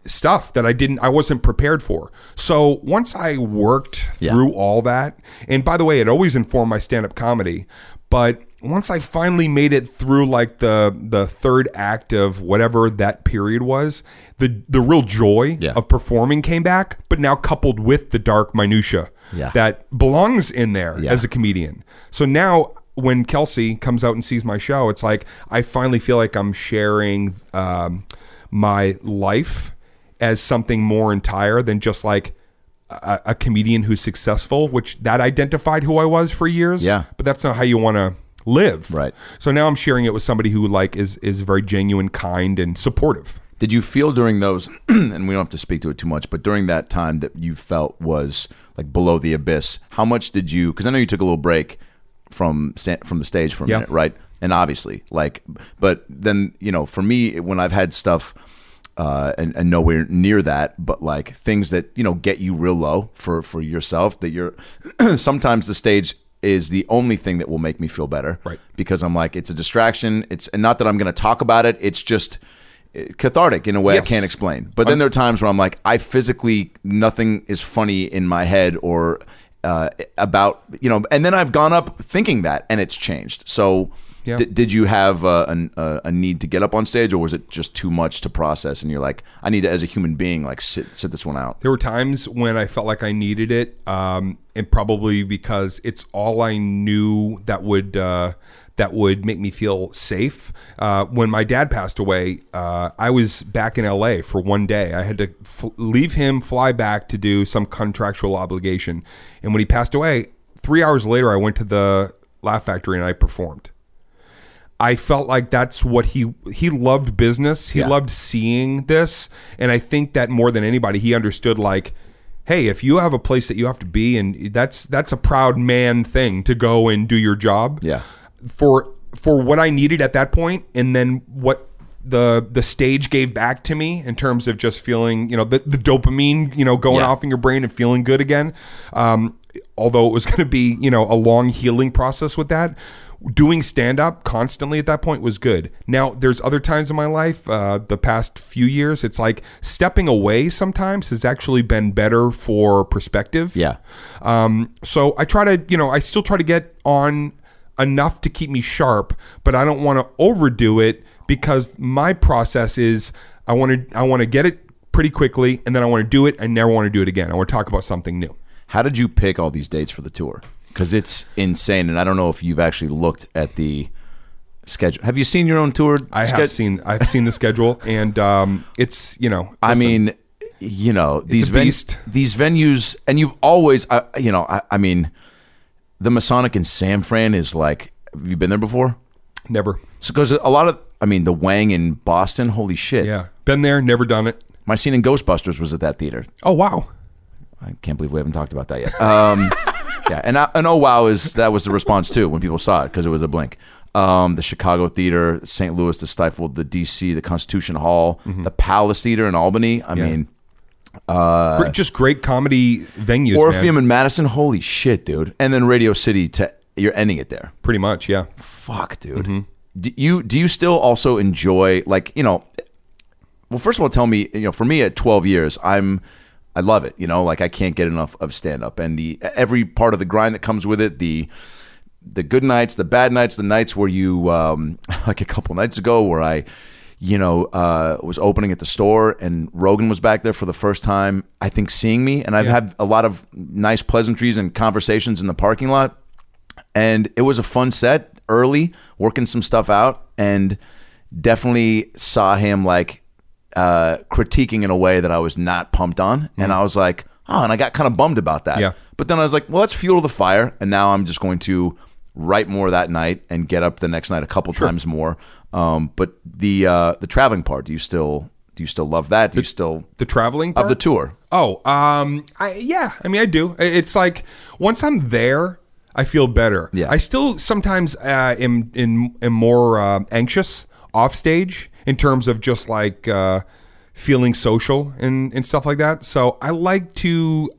stuff that I didn't, I wasn't prepared for. So once I worked Yeah. through all that, and by the way, it always informed my stand-up comedy, but once I finally made it through like the the third act of whatever that period was, the the real joy Yeah. of performing came back, but now coupled with the dark minutia Yeah. that belongs in there Yeah. as a comedian. So now when Kelsey comes out and sees my show, it's like I finally feel like I'm sharing um, my life as something more entire than just like a, a comedian who's successful, which that identified who I was for years. Yeah. but that's not how you want to live. Right. So now I'm sharing it with somebody who like is is very genuine, kind, and supportive. Did you feel during those, and we don't have to speak to it too much, but during that time that you felt was like below the abyss, how much did you? Because I know you took a little break from from the stage for a Yeah. minute, right? And obviously, like, but then you know, for me, when I've had stuff. Uh, and, and nowhere near that, but like things that you know get you real low for for yourself. That you're sometimes the stage is the only thing that will make me feel better, Right. Because I'm like it's a distraction. It's and not that I'm going to talk about it. It's just uh, cathartic in a way Yes. I can't explain. But then there are times where I'm like, I physically nothing is funny in my head or uh, about you know, and then I've gone up thinking that, and it's changed. So. Yeah. d- did you have an, uh, a need to get up on stage, or was it just too much to process? And you're like, I need to, as a human being, like sit sit this one out. There were times when I felt like I needed it, um, and probably because it's all I knew that would uh, that would make me feel safe. Uh, when my dad passed away, uh, I was back in LA for one day. I had to f- leave him, fly back to do some contractual obligation, and when he passed away, three hours later, I went to the Laugh Factory and I performed. I felt like that's what he he loved business. He Yeah. loved seeing this, and I think that more than anybody, he understood like, hey, if you have a place that you have to be, and that's that's a proud man thing to go and do your job. Yeah. For for what I needed at that point, and then what the the stage gave back to me in terms of just feeling, you know, the, the dopamine, you know, going Yeah. off in your brain and feeling good again. Um, although it was going to be, you know, a long healing process with that doing stand up constantly at that point was good. Now, there's other times in my life, uh, the past few years, it's like stepping away sometimes has actually been better for perspective. Yeah. Um, so I try to, you know, I still try to get on enough to keep me sharp, but I don't want to overdo it because my process is I want to I want to get it pretty quickly and then I want to do it. I never want to do it again. I want to talk about something new. How did you pick all these dates for the tour? Because it's insane, and I don't know if you've actually looked at the schedule. Have you seen your own tour? I have seen I've seen the schedule and um, it's you know I listen, mean, you know these ven- these venues, and you've always, uh, you know, I, I mean, the Masonic in San Fran is like. Have you been there before? never Because a lot of, I mean, the Wang in Boston. Holy shit! yeah been there never done it My scene in Ghostbusters was at that theater. oh wow I can't believe we haven't talked about that yet. Um, yeah, and I, and oh wow is that was the response too when people saw it because it was a blink. Um, the Chicago Theater, St. Louis, the Stifel, the DC, the Constitution Hall, the Palace Theater in Albany. I Mm-hmm. Yeah. mean, Gr- just great comedy venues Orpheum man. in Madison. Holy shit, dude! And then Radio City. To you're ending it there. pretty much yeah Fuck, dude. Do you do you still also enjoy like you know? Well, first of all, tell me you know. For me, at 12 years, I'm I love it. You know, like I can't get enough of stand up and the every part of the grind that comes with it. The the good nights, the bad nights, the nights where you um, like a couple nights ago where I. You know, uh, was opening at the store and Rogan was back there for the first time. I think seeing me, and I've Yeah. had a lot of nice pleasantries and conversations in the parking lot and it was a fun set early working some stuff out and definitely saw him like uh, critiquing in a way that i was not pumped on and i was like oh and i got kind of bummed about that Yeah. but then i was like well let's fuel the fire and now i'm just going to write more that night and get up the next night a couple times more um, but the uh, the traveling part do you still do you still love that do you still the traveling part? of the tour Oh, um, I yeah. I mean, I do. It's like once I'm there, I feel better. Yeah. I still sometimes uh, am in am more uh, anxious off stage in terms of just like uh, feeling social and and stuff like that. So I like to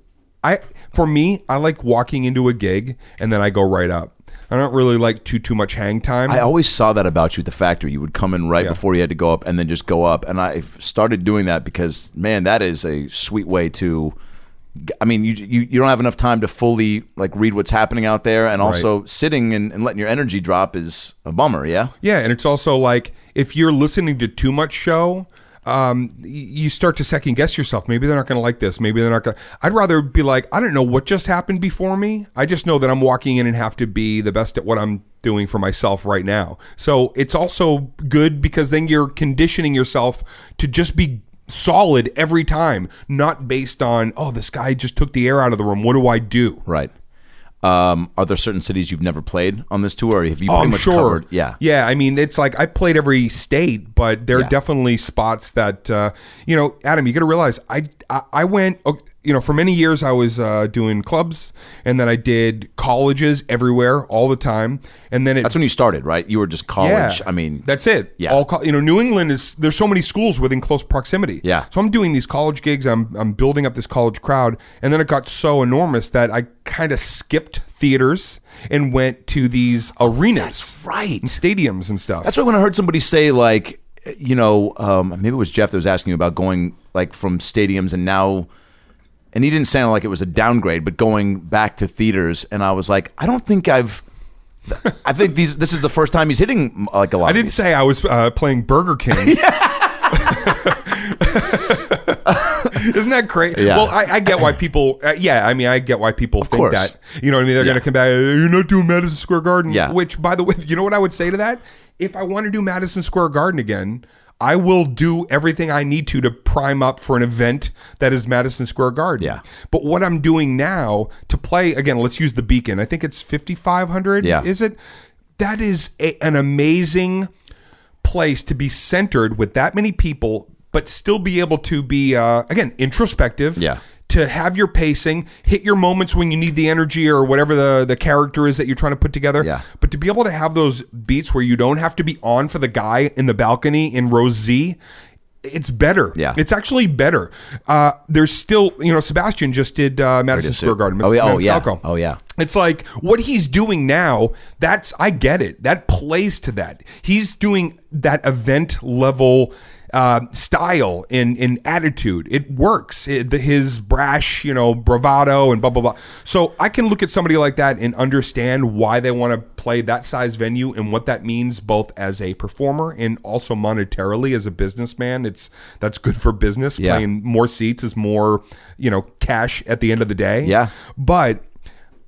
I for me, I like walking into a gig and then I go right up. I don't really like too too much hang time. I always saw that about you at the factory. You would come in right Yeah. before you had to go up and then just go up. And I started doing that because, man, that is a sweet way to. I mean, you, you you don't have enough time to fully like read what's happening out there, and also sitting and, and letting your energy drop is a bummer. Yeah, Yeah, and it's also like if you're listening to too much show, um, you start to second guess yourself. Maybe they're not going to like this. Maybe they're not going. to I'd rather be like, I don't know what just happened before me. I just know that I'm walking in and have to be the best at what I'm doing for myself right now. So it's also good because then you're conditioning yourself to just be solid every time, not based on oh this guy just took the air out of the room. What do I do? right. Um, are there certain cities you've never played on this tour, or have you Oh, I'm much sure. covered? Yeah, yeah. I mean, it's like I've played every state, but there Yeah. are definitely spots that uh, you know, Adam. You got to realize, I, I I went. oh, You know, for many years I was uh, doing clubs, and then I did colleges everywhere all the time, and then it. that's when you started, right? You were just college. I mean, that's it. Yeah. all co- you know, New England is there's so many schools within close proximity. Yeah. so I'm doing these college gigs. I'm I'm building up this college crowd, and then it got so enormous that I kind of skipped theaters and went to these arenas, right. and stadiums and stuff. That's why when I heard somebody say like, you know, um, maybe it was Jeff that was asking you about going like from stadiums and now, and he didn't sound like it was a downgrade, but going back to theaters, and I was like, I don't think I've. I think these. This is the first time he's hitting like a lot. I didn't say I was uh, playing Burger King. Isn't that great? Yeah. Well, I, I get why people. Uh, yeah, I mean, I get why people think course. that. You know what I mean? They're going to come back. You're not doing Madison Square Garden. Yeah. Which, by the way, you know what I would say to that? If I want to do Madison Square Garden again, I will do everything I need to to prime up for an event that is Madison Square Garden. Yeah. But what I'm doing now to play again, let's use the Beacon. I think it's 5,500. Yeah. Is it? That is a, an amazing place to be centered with that many people, but still be able to be uh, again introspective. Yeah. To have your pacing, hit your moments when you need the energy or whatever the, the character is that you're trying to put together. Yeah. But to be able to have those beats where you don't have to be on for the guy in the balcony in row Z, it's better. Yeah. It's actually better. Uh, there's still, you know, Sebastian just did uh, Madison Square. Garden. Oh, yeah. Oh, yeah. Oh, yeah. It's like what he's doing now. That's I get it. That plays to that. He's doing that event level uh, style and in attitude. It works. It, the, his brash, you know, bravado and blah blah blah. So I can look at somebody like that and understand why they want to play that size venue and what that means both as a performer and also monetarily as a businessman. It's that's good for business. Yeah. Playing more seats is more, you know, cash at the end of the day. Yeah. But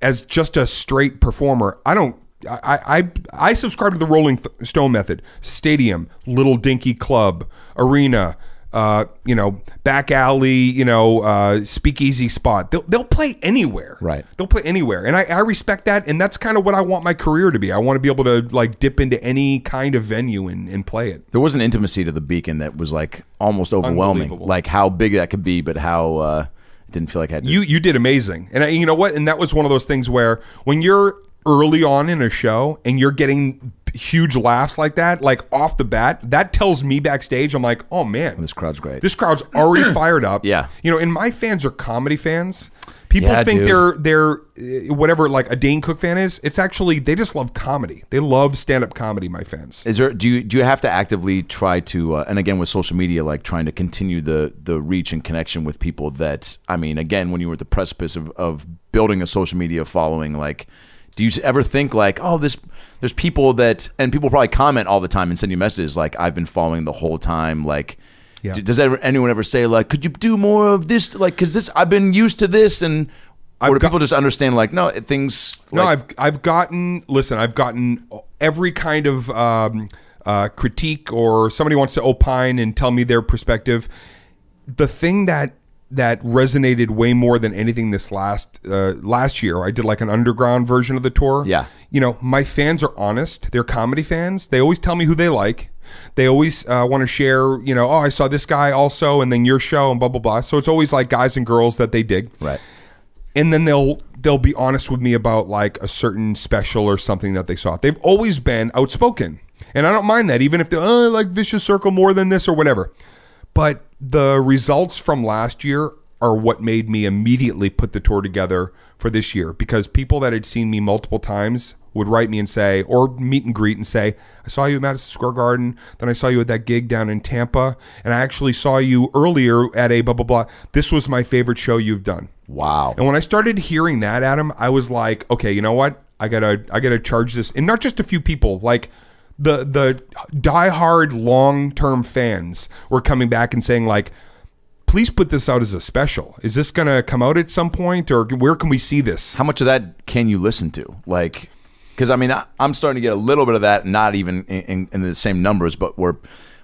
as just a straight performer, I don't. I, I I subscribe to the Rolling Stone method. Stadium, little dinky club, arena, uh, you know, back alley, you know, uh, speakeasy spot. They'll they'll play anywhere. Right. They'll play anywhere, and I, I respect that. And that's kind of what I want my career to be. I want to be able to like dip into any kind of venue and, and play it. There was an intimacy to the beacon that was like almost overwhelming, like how big that could be, but how uh, it didn't feel like I had to. You you did amazing, and I, you know what? And that was one of those things where when you're early on in a show and you're getting huge laughs like that, like off the bat, that tells me backstage, I'm like, oh man, this crowd's great. this crowd's already fired up. Yeah. you know, and my fans are comedy fans. People Yeah, think dude. they're they're uh, whatever like a Dane Cook fan is. It's actually they just love comedy. They love stand up comedy. My fans. Is there do you do you have to actively try to uh, and again with social media like trying to continue the the reach and connection with people that I mean again when you were at the precipice of, of building a social media following like do you ever think like oh this there's people that and people probably comment all the time and send you messages like I've been following the whole time like Yeah. d- does ever, anyone ever say like could you do more of this like because this I've been used to this and or I've do got- people just understand like no things No, like, I've I've gotten listen, I've gotten every kind of um, uh, critique or somebody wants to opine and tell me their perspective. The thing that that resonated way more than anything this last uh, last year, I did like an underground version of the tour. Yeah. you know, my fans are honest. They're comedy fans. They always tell me who they like. They always uh, want to share, you know, oh, I saw this guy also, and then your show, and blah blah blah. So it's always like guys and girls that they dig right and then they'll they'll be honest with me about like a certain special or something that they saw. They've always been outspoken, and I don't mind that, even if they oh, I like Vicious Circle more than this or whatever. But the results from last year are what made me immediately put the tour together for this year because people that had seen me multiple times would write me and say, or meet and greet and say, I saw you at Madison Square Garden, then I saw you at that gig down in Tampa, and I actually saw you earlier at a blah, blah, blah. This was my favorite show you've done. Wow. And when I started hearing that, Adam, I was like, okay, you know what? I gotta, I gotta charge this, and not just a few people, like the the diehard long term fans were coming back and saying like, please put this out as a special. Is this gonna come out at some point, or where can we see this? How much of that can you listen to? Like, because I mean, I, I'm starting to get a little bit of that, not even in, in, in the same numbers, but where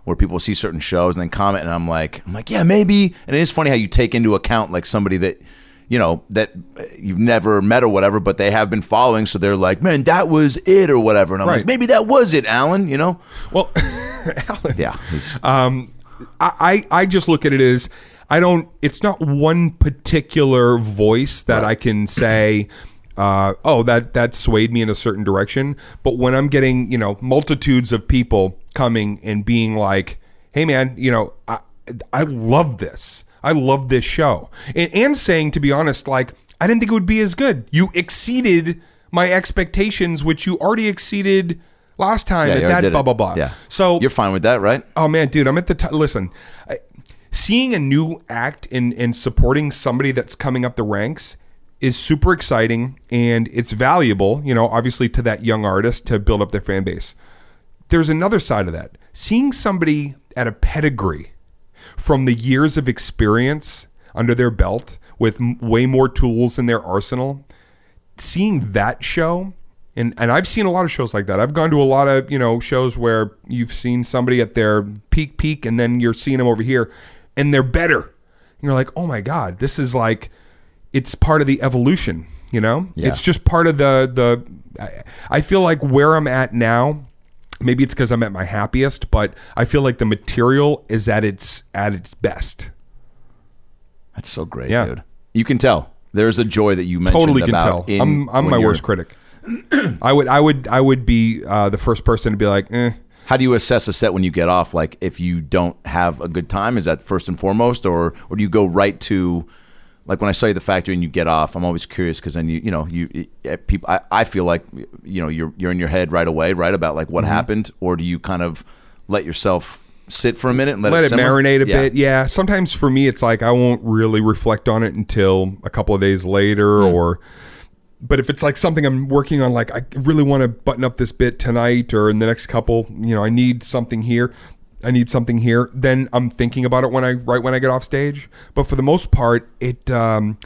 where people see certain shows and then comment, and I'm like, I'm like, yeah, maybe. And it is funny how you take into account like somebody that you know that you've never met or whatever, but they have been following, so they're like, man, that was it or whatever, and I'm Right. like, maybe that was it, Alan. You know? Well, Alan, Yeah. um, I, I I just look at it as I don't. It's not one particular voice that I can say. Uh, oh, that that swayed me in a certain direction. But when I'm getting you know multitudes of people coming and being like, "Hey, man, you know, I I love this. I love this show," and, and saying to be honest, like I didn't think it would be as good. You exceeded my expectations, which you already exceeded last time yeah, you at already that did blah it. blah blah. Yeah. So you're fine with that, right? Oh man, dude, I'm at the t- listen. I, seeing a new act and and supporting somebody that's coming up the ranks is super exciting and it's valuable. You know, obviously to that young artist to build up their fan base. There's another side of that. Seeing somebody at a pedigree from the years of experience under their belt with m- way more tools in their arsenal seeing that show and and I've seen a lot of shows like that. I've gone to a lot of, you know, shows where you've seen somebody at their peak peak and then you're seeing them over here and they're better. And you're like, "Oh my god, this is like it's part of the evolution, you know? Yeah. It's just part of the the I, I feel like where I'm at now maybe it's cuz I'm at my happiest, but I feel like the material is at its at its best. That's so great, Yeah. dude. You can tell. There's a joy that you mentioned totally can about tell. in- I'm I'm my worst critic. I would I would I would be uh, the first person to be like, eh. How do you assess a set when you get off? Like, if you don't have a good time, is that first and foremost, or or do you go right to, like, when I saw you at the factory and you get off? I'm always curious because then you you know you eh, people. I, I feel like you know you're you're in your head right away, right about like Mm-hmm. what happened, or do you kind of let yourself sit for a minute and let, let, it, it marinate a Yeah. bit. Yeah. Sometimes for me, it's like I won't really reflect on it until a couple of days later, Hmm. or. But if it's like something I'm working on, like I really want to button up this bit tonight or in the next couple, you know, I need something here. I need something here. Then I'm thinking about it when I right when I get off stage. But for the most part, it um,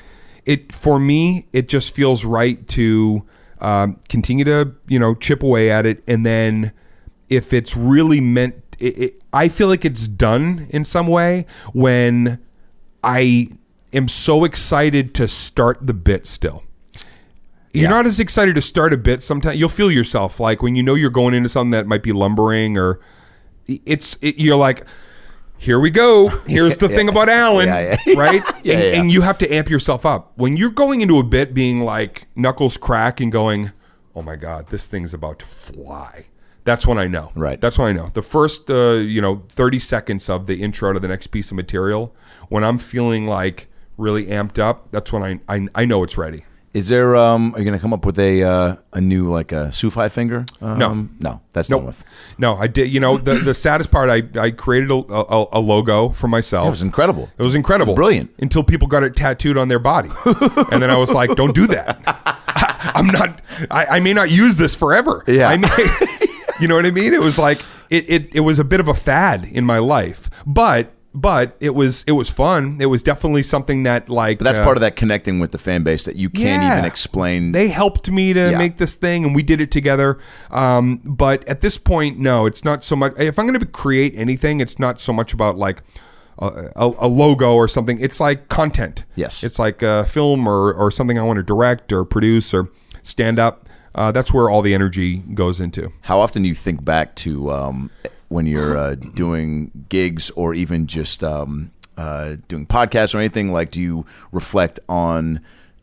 it for me it just feels right to um, continue to you know chip away at it, and then if it's really meant, it, it, I feel like it's done in some way when I am so excited to start the bit still. You're Yeah. not as excited to start a bit sometimes. You'll feel yourself like when you know you're going into something that might be lumbering or it's it, you're like here we go. Here's the thing about Alan, Yeah, yeah. right? Yeah, and, yeah. and you have to amp yourself up. When you're going into a bit being like knuckles crack and going, "Oh my god, this thing's about to fly." That's when I know. Right. That's when I know. The first uh, you know, 30 seconds of the intro to the next piece of material, when I'm feeling like really amped up, that's when I I, I know it's ready. Is there? Um, are you going to come up with a uh, a new like a SuperFinger? Um, No. no, that's No, done with. no, I did. You know, the the saddest part, I I created a, a, a logo for myself. It was incredible. It was incredible, brilliant. until people got it tattooed on their body, and then I was like, "Don't do that." I, I'm not. I, I may not use this forever. Yeah. I may, you know what I mean? It was like it, it. It was a bit of a fad in my life, but but it was it was fun. It was definitely something that like. But that's uh, part of that connecting with the fan base that you can't yeah. even explain. They helped me to Yeah. make this thing, and we did it together. Um, but at this point, no, it's not so much. If I'm going to create anything, it's not so much about like a, a, a logo or something. It's like content. Yes. it's like a film or or something I want to direct or produce or stand up. Uh, that's where all the energy goes into. How often do you think back to um, when you're uh, doing gigs or even just um, uh, doing podcasts or anything? Like, do you reflect on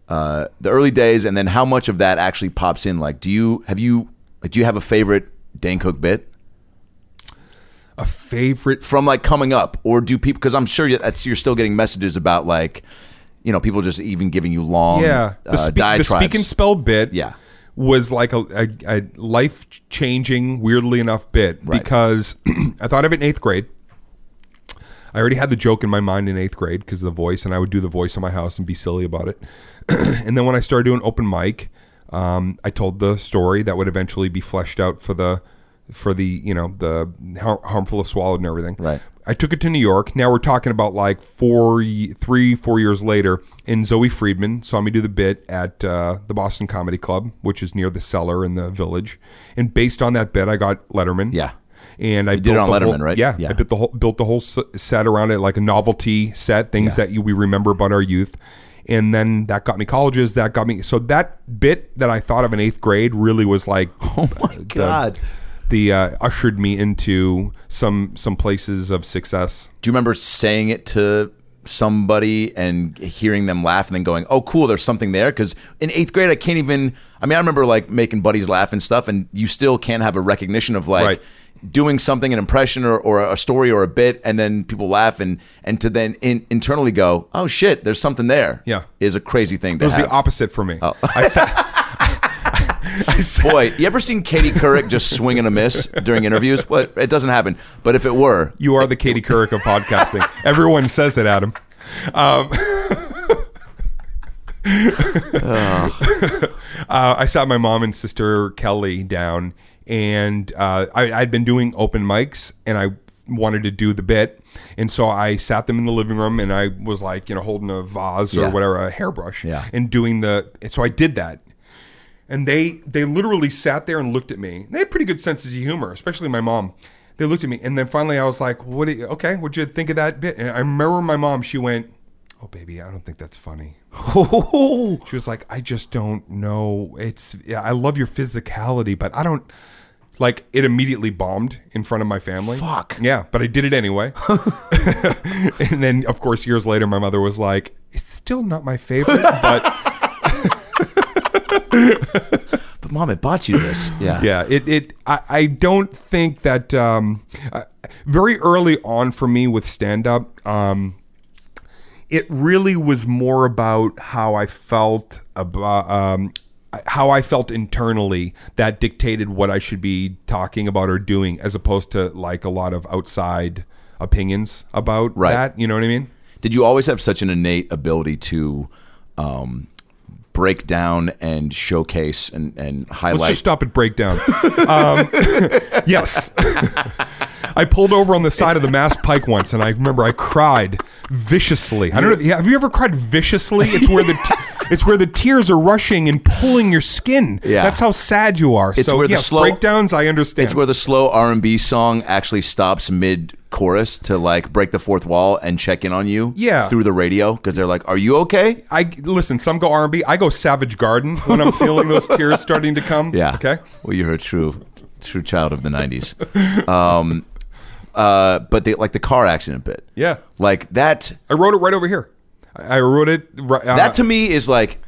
uh, the early days and then how much of that actually pops in? Like, do you have you do you have a favorite Dane Cook bit? A favorite from like coming up, or do people? Because I'm sure that's you're still getting messages about like, you know, people just even giving you long, yeah the, uh, speak, the speak and spell bit Yeah. Was like a, a, a life changing weirdly enough bit Right. because i thought of it in eighth grade i already had the joke in my mind in eighth grade because of the voice and i would do the voice in my house and be silly about it and then when i started doing open mic um, i told the story that would eventually be fleshed out for the for the you know the har- harmful of swallowed and everything Right. I took it to New York. Now we're talking about like four, three, four years later. And Zoe Friedman saw me do the bit at uh, the Boston Comedy Club, which is near the cellar in the village. And based on that bit, I got Letterman. Yeah. And I did it on Letterman, whole- right? Yeah, Yeah. I built the whole built the whole set around it, like a novelty set, things Yeah. that you, we remember about our youth. And then that got me colleges. That got me. So that bit that I thought of in eighth grade really was like, Oh my god. the uh, ushered me into some some places of success. Do you remember saying it to somebody and hearing them laugh and then going, "Oh, cool, there's something there"? Because in eighth grade, I can't even. I mean, I remember like making buddies laugh and stuff, and you still can't have a recognition of like Right. doing something, an impression or, or a story or a bit, and then people laugh and and to then in, internally go, "Oh shit, there's something there." Yeah. is a crazy thing to It was have. the opposite for me. Oh. I sat, Boy, you ever seen Katie Couric just swing and a miss during interviews? What it doesn't happen, but if it were, you are the Katie Couric of podcasting. Everyone says it, Adam. Um, uh, I sat my mom and sister Kelly down, and uh, I, I'd been doing open mics, and I wanted to do the bit, and so I sat them in the living room, and I was like, you know, holding a vase or Yeah. whatever, a hairbrush, Yeah. and doing the. And so I did that, and they they literally sat there and looked at me. They had pretty good senses of humor, especially my mom. They looked at me, and then finally I was like, "What? You, okay, what'd you think of that bit?" And I remember my mom. She went, "Oh, baby, I don't think that's funny." She was like, "I just don't know. It's yeah, I love your physicality, but I don't." Like it immediately bombed in front of my family. Fuck. Yeah, but I did it anyway. and then, of course, years later, my mother was like, "It's still not my favorite, but." but mom, it bought you this. Yeah, yeah it, it I, I don't think that um, uh, very early on for me with stand up um, it really was more about how i felt about um, how i felt internally that dictated what i should be talking about or doing as opposed to like a lot of outside opinions about Right. that you know what i mean Did you always have such an innate ability to um, break down and showcase and, and highlight? Let's just stop at breakdown. um, yes. I pulled over on the side of the Mass Pike once, and I remember I cried viciously. I don't know. Have you ever cried viciously? It's where the t- it's where the tears are rushing and pulling your skin. Yeah. that's how sad you are. It's so where the yes, slow- breakdowns. I understand. It's where the slow R and B song actually stops mid chorus to like break the fourth wall and check in on you. Yeah. through the radio because they're like, "Are you okay?" I listen. Some go R and B. I go Savage Garden when I'm feeling those tears starting to come. Yeah. Okay. Well, you're a true, true child of the '90s. Um, uh, but they like the car accident bit. Yeah. Like that. I wrote it right over here. I I wrote it. ri- Uh, That to me is like,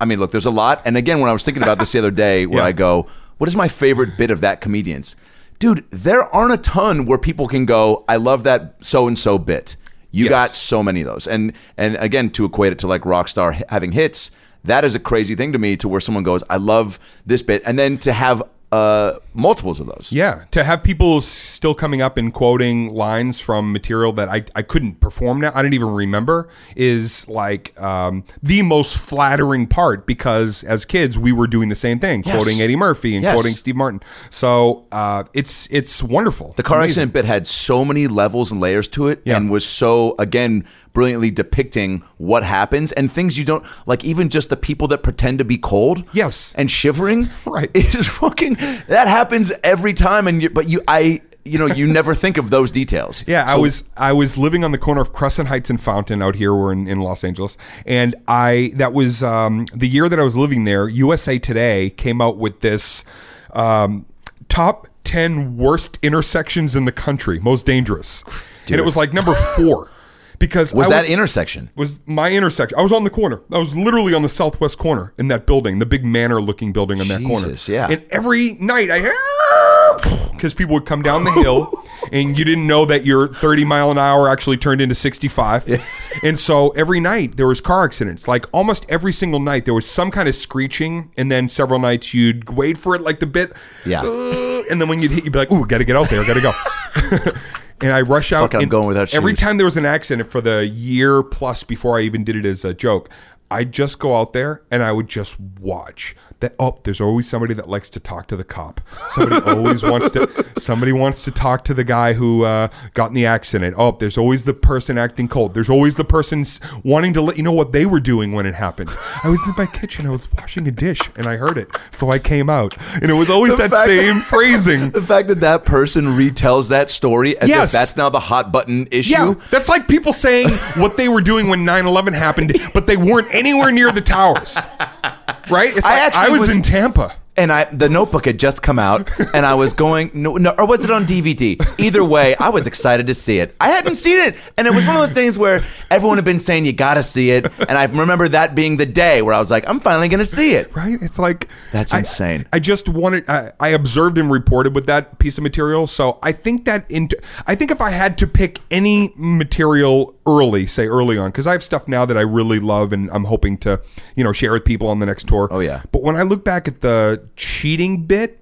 I mean, look, there's a lot. And again, when I was thinking about this the other day, where Yeah. I go, what is my favorite bit of that comedian's? Dude, there aren't a ton where people can go, I love that so and so bit. You Yes. got so many of those. And and again, to equate it to like Rockstar having hits, that is a crazy thing to me to where someone goes, I love this bit. And then to have uh, multiples of those. Yeah, to have people still coming up and quoting lines from material that I, I couldn't perform now, I didn't even remember, is like um, the most flattering part because as kids we were doing the same thing, Yes. quoting Eddie Murphy and Yes. quoting Steve Martin. So uh, it's it's wonderful. The car accident bit had so many levels and layers to it Yeah. and was so, again, brilliantly depicting what happens and things you don't like, even just the people that pretend to be cold. Yes. And shivering. Right. Is fucking, that happens every time. And you, but you, I, you know, you never think of those details. Yeah, I was I was living on the corner of Crescent Heights and Fountain out here. We're in, in Los Angeles, and I that was um, the year that I was living there. USA Today came out with this um, top ten worst intersections in the country, most dangerous, and it was like number four because Was I that intersection? was my intersection. I was on the corner. I was literally on the southwest corner in that building, the big manor-looking building on that corner. Jesus, yeah. And every night I because people would come down the hill and you didn't know that your 30 mile an hour actually turned into 65. And so every night there was car accidents. Like almost every single night there was some kind of screeching, and then several nights you'd wait for it like the bit. Yeah. "Uh," and then when you'd hit, you'd be like, "Ooh, got to get out there, got to go." and I rush out. Fuck, I'm and going Every shoes. time there was an accident for the year plus before I even did it as a joke, I'd just go out there and I would just watch. That oh, there's always somebody that likes to talk to the cop. Somebody always wants to. Somebody wants to talk to the guy who uh, got in the accident. Oh, there's always the person acting cold. There's always the person wanting to let you know what they were doing when it happened. I was in my kitchen. I was washing a dish and I heard it, so I came out. And it was always The that same phrasing. The fact that that person retells that story as Yes. if that's now the hot button issue. Yeah, that's like people saying what they were doing when 9-11 happened, but they weren't anywhere near the towers. Right? It's I like, I, actually was, was- in Tampa. And I, the Notebook had just come out, and I was going, no, no, or was it on DVD? Either way, I was excited to see it. I hadn't seen it, and it was one of those things where everyone had been saying you got to see it, and I remember that being the day where I was like, I'm finally going to see it. Right? It's like That's I- insane. I, just wanted. I, I observed and reported with that piece of material, so I think that. Into, I think if I had to pick any material early, say early on, because I have stuff now that I really love and I'm hoping to, you know, share with people on the next tour. Oh, yeah. But when I look back at the cheating bit,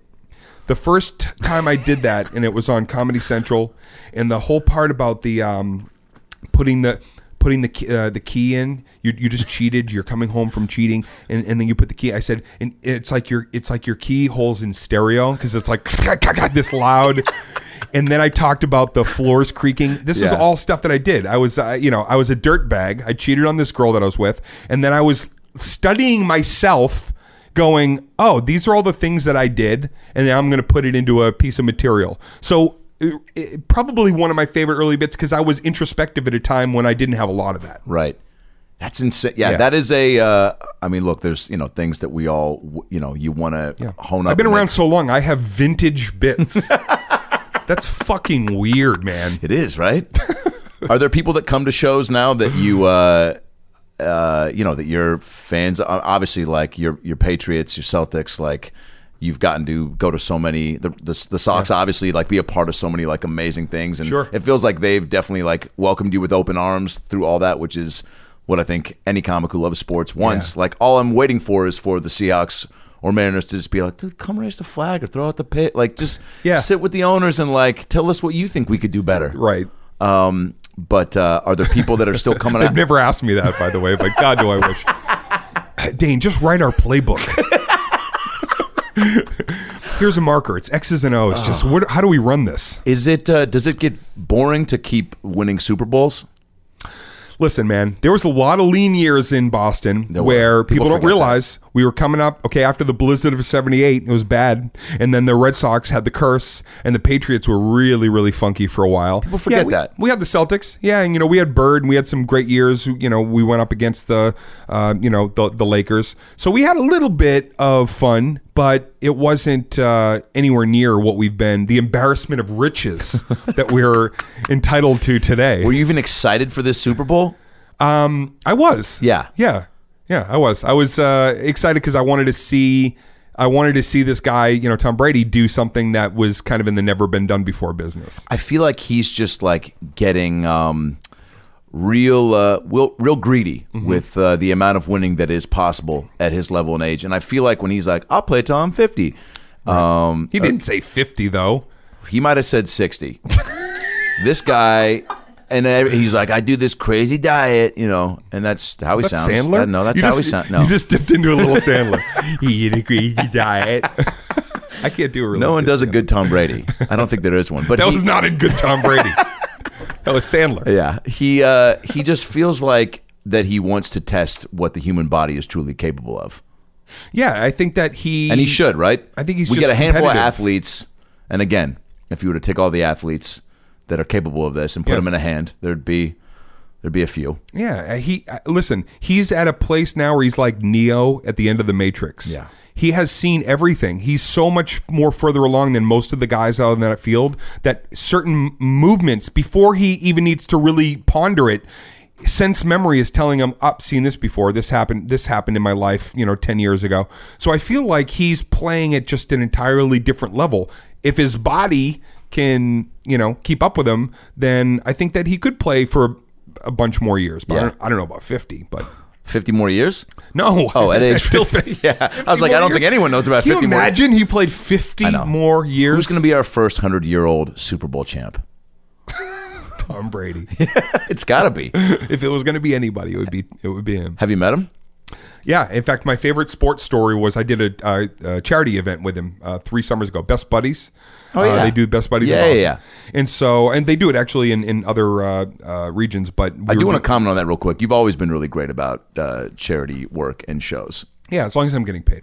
the first time I did that, and it was on Comedy Central, and the whole part about the um, putting the putting the key, uh, the key in, you you just cheated. You're coming home from cheating, and, and then you put the key. I said, and it's like your it's like your keyholes in stereo because it's like this loud. And then I talked about the floors creaking. This is all stuff that I did. I was, uh, you know, I was a dirt bag. I cheated on this girl that I was with, and then I was studying myself going, oh, these are all the things that I did, and then I'm going to put it into a piece of material. So, uh, it- probably one of my favorite early bits because I was introspective at a time when I didn't have a lot of that. Right. That's insane. Yeah, Yeah. that is a. Uh, I mean, look, there's you know things that we all you know you want to hone up. I've been around make- so long, I have vintage bits. That's fucking weird, man. It is right. Are there people that come to shows now that you, uh, uh, you know, that you're fans? Obviously, like your your Patriots, your Celtics, like you've gotten to go to so many. The the, the Sox, obviously, like be a part of so many like amazing things, and Sure. it feels like they've definitely like welcomed you with open arms through all that, which is what I think any comic who loves sports wants. Like all I'm waiting for is for the Seahawks. Or Mariners to just be like, dude, come raise the flag or throw out the pit. Like, just Yeah. sit with the owners and like tell us what you think we could do better. Right. Um, but uh, are there people that are still coming They've out? never asked me that, by the way, but God, do I wish. Dane, just write our playbook. Here's a marker. It's X's and O's. Just what, how do we run this? Is it? Uh, does it get boring to keep winning Super Bowls? Listen, man, there was a lot of lean years in Boston There were. where People people, don't forget realize we were coming up. Okay, after the blizzard of '78, it was bad, and then the Red Sox had the curse, and the Patriots were really, really funky for a while. People forget we, that. we had the Celtics, yeah, and you know we had Bird, and we had some great years. You know, we went up against the, uh, you know, the the Lakers, so we had a little bit of fun, but it wasn't uh, anywhere near what we've been. The embarrassment of riches that we're entitled to today. Were you even excited for this Super Bowl? Um, I was. Yeah. Yeah. Yeah, I was. I was uh, excited because I wanted to see. I wanted to see this guy, you know, Tom Brady, do something that was kind of in the never been done before business. I feel like he's just like getting um, real, uh, real, real greedy Mm-hmm. with uh, the amount of winning that is possible at his level and age. And I feel like when he's like, "I'll play till I'm 50," um, He didn't say fifty though. he might have said 60. this guy. And he's like, I do this crazy diet, you know, and that's how he That's sounds. Sandler. No, that's You how just, he sounds. No, you just dipped into a little Sandler. he ate a crazy diet. I can't do a really no one does a good Tom Brady. I don't think there is one. But That he- was not a good Tom Brady. that was Sandler. Yeah, he uh, he just feels like that he wants to test what the human body is truly capable of, Yeah, I think that he and he should, right? I think he's we just get a handful of competitive. athletes, and again, if you were to take all the athletes that are capable of this and put Yeah. them in a hand, there'd be there'd be a few. Yeah, he uh, listen. He's at a place now where he's like Neo at the end of the Matrix. Yeah. he has seen everything. He's so much more further along than most of the guys out in that field. That certain movements before he even needs to really ponder it. Sense memory is telling him, "Up, seen this before. This happened. This happened in my life, you know, ten years ago." So I feel like he's playing at just an entirely different level. If his body can you know keep up with him, then I think that he could play for a bunch more years. But I, don't, I don't know about fifty, but. 50 more years? No. Oh, at age Still 50. Yeah. I was like, I don't think anyone knows about Can 50 you more- imagine he played 50 more years? Who's going to be our first 100 year old Super Bowl champ? Tom Brady? It's got to be. if it was going to be anybody, it would be it would be him. Have you met him? Yeah. In fact, my favorite sports story was I did a, uh, a charity event with him uh, three summers ago. Best Buddies. Oh, yeah. Uh, they do Best Buddies. Yeah, yeah, yeah. And so, and they do it actually in in other uh, uh, regions. But we I do want to comment on that real quick. You've always been really great about uh, charity work and shows. Yeah, as long as I'm getting paid.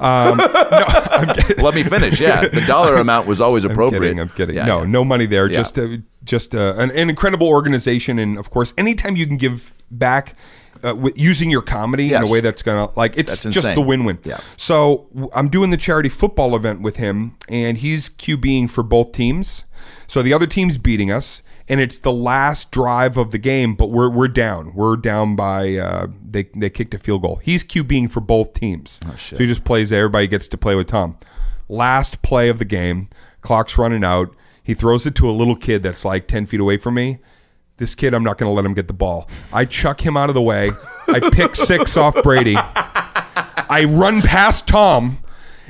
Um, no, I'm kidding. Let me finish. Yeah, the dollar amount was always I'm appropriate. kidding. I'm kidding. Yeah, no, yeah. no money there. Just, uh, just uh, an, an incredible organization, and of course, anytime you can give back. Uh, with using your comedy in a way that's gonna like it's That's just the win-win. Yeah. So I'm doing the charity football event with him, and he's QBing for both teams. So the other team's beating us, and it's the last drive of the game, but we're we're down. We're down by uh, they they kicked a field goal. He's QBing for both teams. Oh, shit. So he just plays there. Everybody gets to play with Tom. Last play of the game, clock's running out. He throws it to a little kid that's like 10 feet away from me. This kid, I'm not going to let him get the ball. I chuck him out of the way. I pick six off Brady. I run past Tom,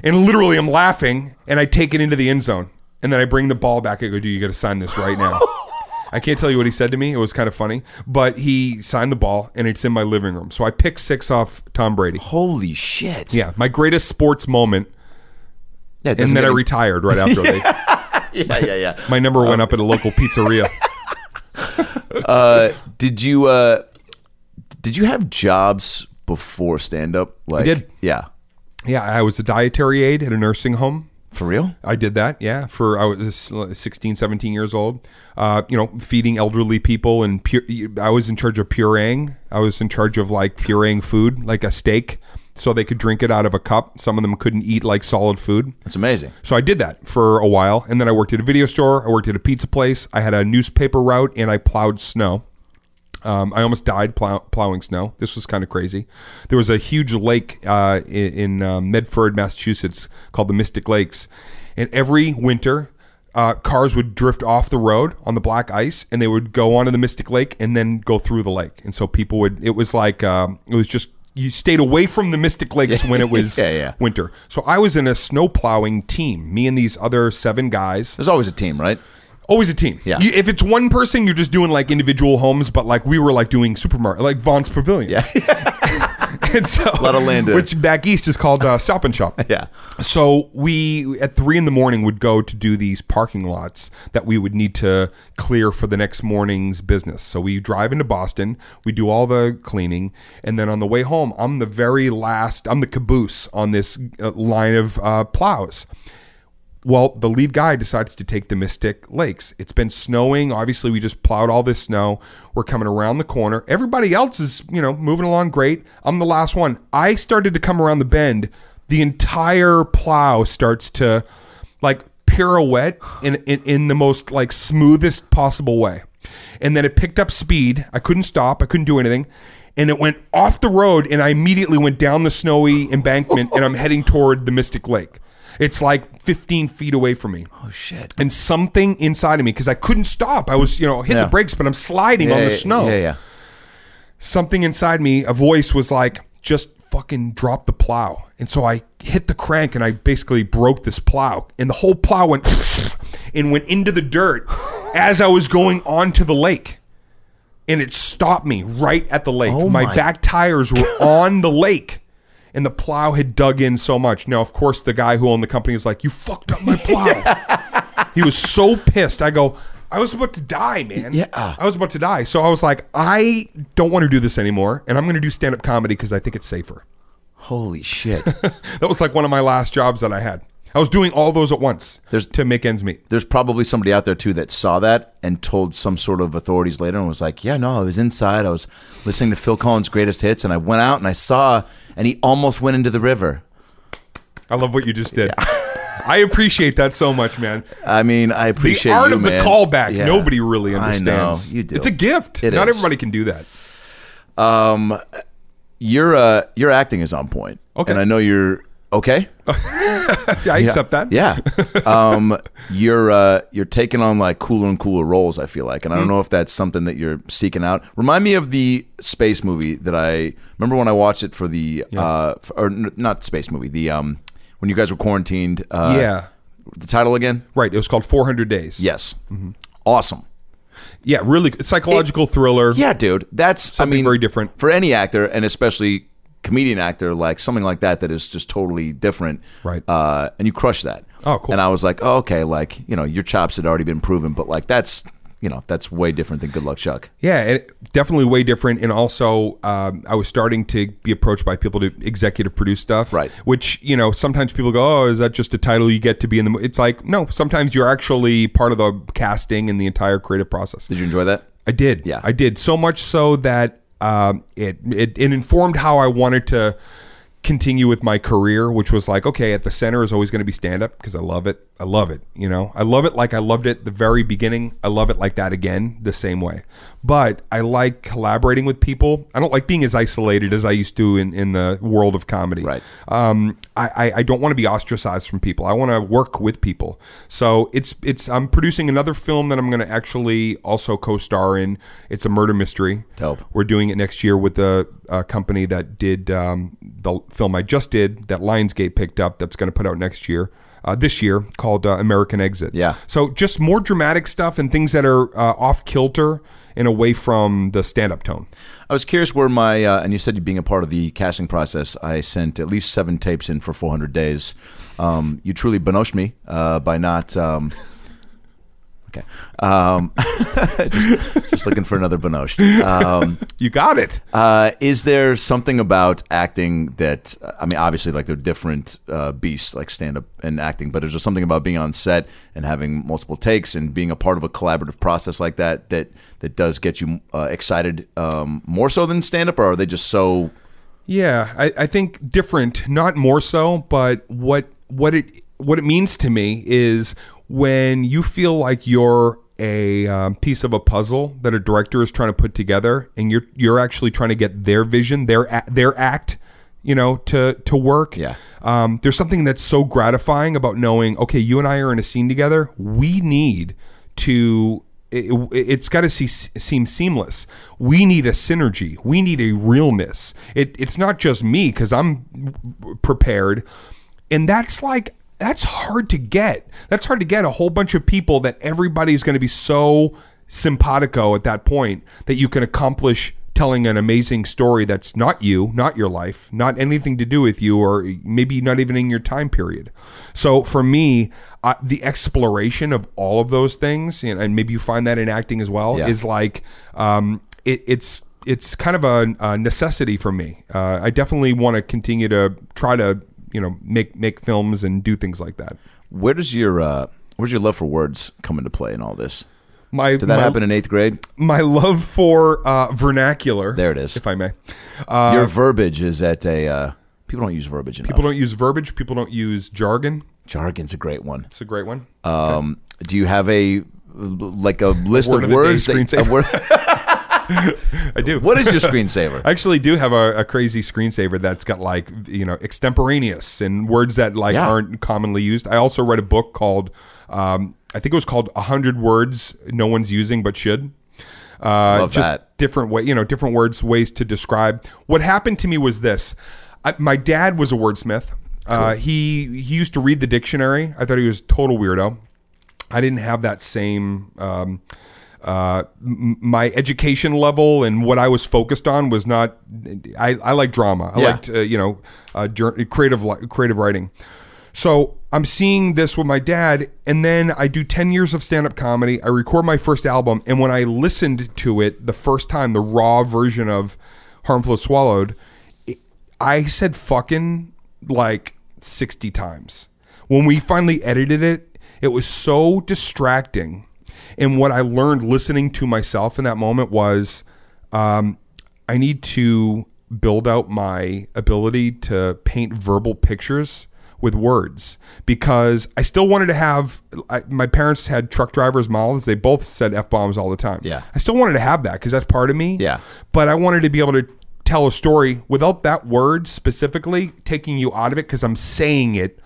and literally I'm laughing, and I take it into the end zone. And then I bring the ball back. I go, "Do you got to sign this right now?" I can't tell you what he said to me. It was kind of funny, but he signed the ball, and it's in my living room. So I pick six off Tom Brady. Holy shit! Yeah, my greatest sports moment, yeah. and then I any- retired right after. They, yeah, yeah, yeah. my number went up at a local pizzeria. Uh, did you uh, did you have jobs before stand up? Like, I did. Yeah, Yeah, I was a dietary aide at a nursing home. for real. I did that, yeah, for I was 16, 17 years old. Uh, you know, feeding elderly people and pure, I was in charge of pureeing. I was in charge of like pureeing food, like a steak, so they could drink it out of a cup. Some of them couldn't eat like solid food. That's amazing. So I did that for a while, and then I worked at a video store. I worked at a pizza place. I had a newspaper route, and I plowed snow. Um, I almost died plow- plowing snow. This was kind of crazy. There was a huge lake uh, in, in um, Medford, Massachusetts, called the Mystic Lakes, and every winter, uh, cars would drift off the road on the black ice, and they would go onto the Mystic Lake and then go through the lake. And so people would. It was like um, it was just you stayed away from the Mystic Lakes when it was Yeah, yeah. winter. So I was in a snow plowing team. Me and these other seven guys. There's always a team, right? Always a team. Yeah. You, if it's one person, you're just doing like individual homes, but like we were like doing supermarket, like Vons Pavilions. and so, Lot of land which back east is called uh, Stop and Shop. Yeah. So we at three in the morning would go to do these parking lots that we would need to clear for the next morning's business. So we drive into Boston, we do all the cleaning, and then on the way home, I'm the very last. I'm the caboose on this uh, line of uh, plows. Well, the lead guy decides to take the Mystic Lakes. It's been snowing. Obviously, we just plowed all this snow. We're coming around the corner. Everybody else is, you know, moving along great. I'm the last one. I started to come around the bend. The entire plow starts to like pirouette in, in, in the most like smoothest possible way. And then it picked up speed. I couldn't stop. I couldn't do anything. And it went off the road, and I immediately went down the snowy embankment, and I'm heading toward the Mystic Lake. It's like 15 feet away from me. Oh shit. And something inside of me, because I couldn't stop. I was, you know, hitting Yeah. the brakes, but I'm sliding on the snow. Yeah, yeah. Something inside me, a voice was like, just fucking drop the plow. And so I hit the crank and I basically broke this plow. And the whole plow went and went into the dirt as I was going onto the lake. And it stopped me right at the lake. Oh my, my back tires were on the lake. And the plow had dug in so much. Now, of course, the guy who owned the company is like, You fucked up my plow. he was so pissed. I go, I was about to die, man. Yeah. I was about to die. So I was like, I don't want to do this anymore. And I'm going to do stand up comedy because I think it's safer. Holy shit. That was like one of my last jobs that I had. I was doing all those at once There's- to make ends meet. There's probably somebody out there too that saw that and told some sort of authorities later and was like, "Yeah, no, I was inside. I was listening to Phil Collins' greatest hits, and I went out and I saw, and he almost went into the river." I love what you just did. I appreciate that so much, man. I mean, I appreciate the art you, of the man. callback, Yeah. nobody really I know, understands. you do. It's a gift. It Not is. everybody can do that. Um, your uh, your acting is on point. Okay. and I know you're Okay. I accept that. Yeah. Um, you're uh, you're taking on like cooler and cooler roles. I feel like, and I Hmm. don't know if that's something that you're seeking out. Remind me of the space movie that I remember when I watched it for the uh, f- or n- not space movie. The um, when you guys were quarantined. Uh, Yeah. The title again? Right. It was called 400 Days. Yes. Mm-hmm. Awesome. Yeah. Really psychological thriller. Yeah, dude. That's Something I mean, very different. for any actor, and especially comedian actor, like something like that that is just totally different. Right. Uh, and you crush that. Oh, cool. And I was like, oh, okay, like you know, your chops had already been proven, but like that's you know that's way different than Good Luck Chuck. Yeah, it, definitely way different. And also, um, I was starting to be approached by people to executive produce stuff. Right. Which, you know, sometimes people go, oh, is that just a title you get to be in the mo-" It's like, no, sometimes you're actually part of the casting and the entire creative process. Did you enjoy that? I did. Yeah. I did. So much so that um, it, it it informed how I wanted to continue with my career, which was like, okay, at the center is always going to be stand up because I love it. I love it. You know, I love it like I loved it the very beginning. I love it like that again, the same way. But I like collaborating with people. I don't like being as isolated as I used to in, in the world of comedy. Right. Um, I, I, I don't want to be ostracized from people. I want to work with people. So it's it's I'm producing another film that I'm going to actually also co-star in. It's a murder mystery. Dope. We're doing it next year with the uh, company that did um, the film I just did that Lionsgate picked up. That's going to put out next year. Uh, this year called uh, American Exit. Yeah. So just more dramatic stuff and things that are uh, off kilter and away from the stand-up tone. I was curious where my uh, and you said you being a part of the casting process. I sent at least seven tapes in for 400 days. Um, you truly benoshed me uh, by not. Um, okay, um, just, just looking for another benosh. Um, You got it. uh, is there something about acting that I mean, obviously, like they're different uh, beasts, like stand up and acting, but is there something about being on set and having multiple takes and being a part of a collaborative process like that that that does get you uh, excited um, more so than stand up, or are they just so? Yeah, I, I think different, not more so, but what what it what it means to me is when you feel like you're a um, piece of a puzzle that a director is trying to put together, and you're you're actually trying to get their vision, their their act, you know, to to work. Yeah. Um, there's something that's so gratifying about knowing, okay, you and I are in a scene together. We need to. It, it's got to see, seem seamless. We need a synergy. We need a realness. It, it's not just me because I'm prepared, and that's like that's hard to get. That's hard to get a whole bunch of people that everybody's going to be so simpatico at that point that you can accomplish telling an amazing story that's not you, not your life, not anything to do with you, or maybe not even in your time period. So for me, uh, the exploration of all of those things, and, and maybe you find that in acting as well, Yeah. is like um, it, it's it's kind of a, a necessity for me. Uh, I definitely want to continue to try to you know make make films and do things like that. Where does your uh, where's your love for words come into play in all this? My Did that my, happen in eighth grade? My love for uh, vernacular. There it is. if I may. Uh, your verbiage is at a. Uh, people don't use verbiage enough. People don't use verbiage. People don't use jargon. Jargon's a great one. It's a great one. Um, Do you have a like a list word of of words? that- a word- I do. what is your screensaver? I actually do have a, a crazy screensaver that's got like you know extemporaneous and words that like Yeah. aren't commonly used. I also read a book called um, I think it was called hundred words no one's using but should. Uh, Love just that. different way, you know, different words, ways to describe. What happened to me was this: I, my dad was a wordsmith. Uh, he he used to read the dictionary. I thought he was a total weirdo. I didn't have that same. Um, uh, my education level and what I was focused on was not. I, I like drama. I Yeah. liked uh, you know uh, creative creative writing. So I'm seeing this with my dad, and then I do 10 years of stand up comedy. I record my first album, and when I listened to it the first time, the raw version of Harmful Swallowed, it- I said fucking like 60 times. When we finally edited it, it was so distracting. And what I learned listening to myself in that moment was um, I need to build out my ability to paint verbal pictures with words because I still wanted to have. I, my parents had truck drivers' mouths. They both said f bombs all the time. Yeah. I still wanted to have that because that's part of me. Yeah. But I wanted to be able to tell a story without that word specifically taking you out of it because I'm saying it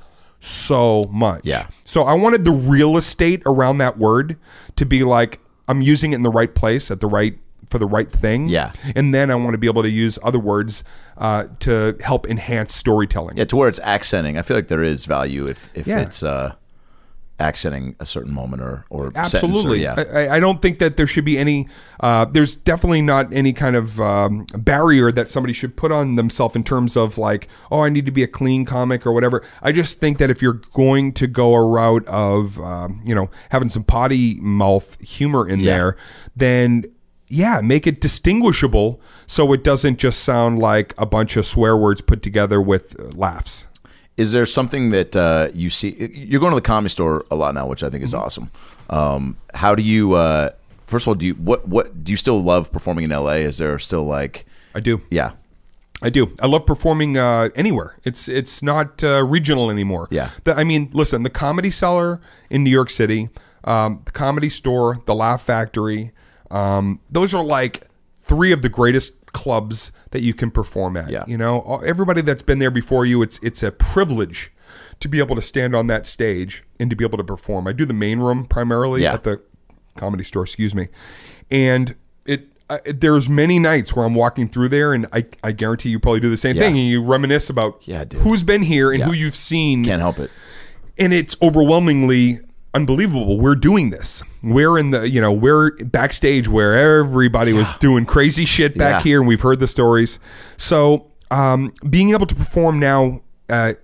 so much. Yeah. So I wanted the real estate around that word to be like I'm using it in the right place at the right for the right thing. Yeah. And then I want to be able to use other words uh, to help enhance storytelling. Yeah, to where it's accenting. I feel like there is value if if Yeah. it's uh, accenting a certain moment or or sentence or- Absolutely. yeah. I, I- I don't think that there should be any. Uh, there's definitely not any kind of um, barrier that somebody should put on themselves in terms of like, oh, I need to be a clean comic or whatever. I just think that if you're going to go a route of, um, you know, having some potty mouth humor in Yeah. there, then. Yeah, make it distinguishable so it doesn't just sound like a bunch of swear words put together with uh, laughs. Is there something that uh, you see? You're going to the comedy store a lot now, which I think Mm-hmm. is awesome. Um, how do you? Uh, first of all, do you what what do you still love performing in LA? Is there still like I do. yeah I do. I love performing uh, anywhere. It's it's not uh, regional anymore. Yeah. The, I mean, listen, the Comedy Cellar in New York City, um, the Comedy Store, the Laugh Factory, um, those are like three of the greatest clubs that you can perform at. Yeah. You know, everybody that's been there before you, it's it's a privilege to be able to stand on that stage and to be able to perform. I do the main room primarily Yeah. at the comedy store, excuse me, and it. Uh, there's many nights where I'm walking through there, and I, I guarantee you probably do the same Yeah. thing, and you reminisce about Yeah, dude. who's been here and Yeah. who you've seen, can't help it? and it's overwhelmingly unbelievable. We're doing this. We're in the you know we're backstage where everybody was doing crazy shit back Yeah. here, and we've heard the stories. So um, being able to perform now, uh,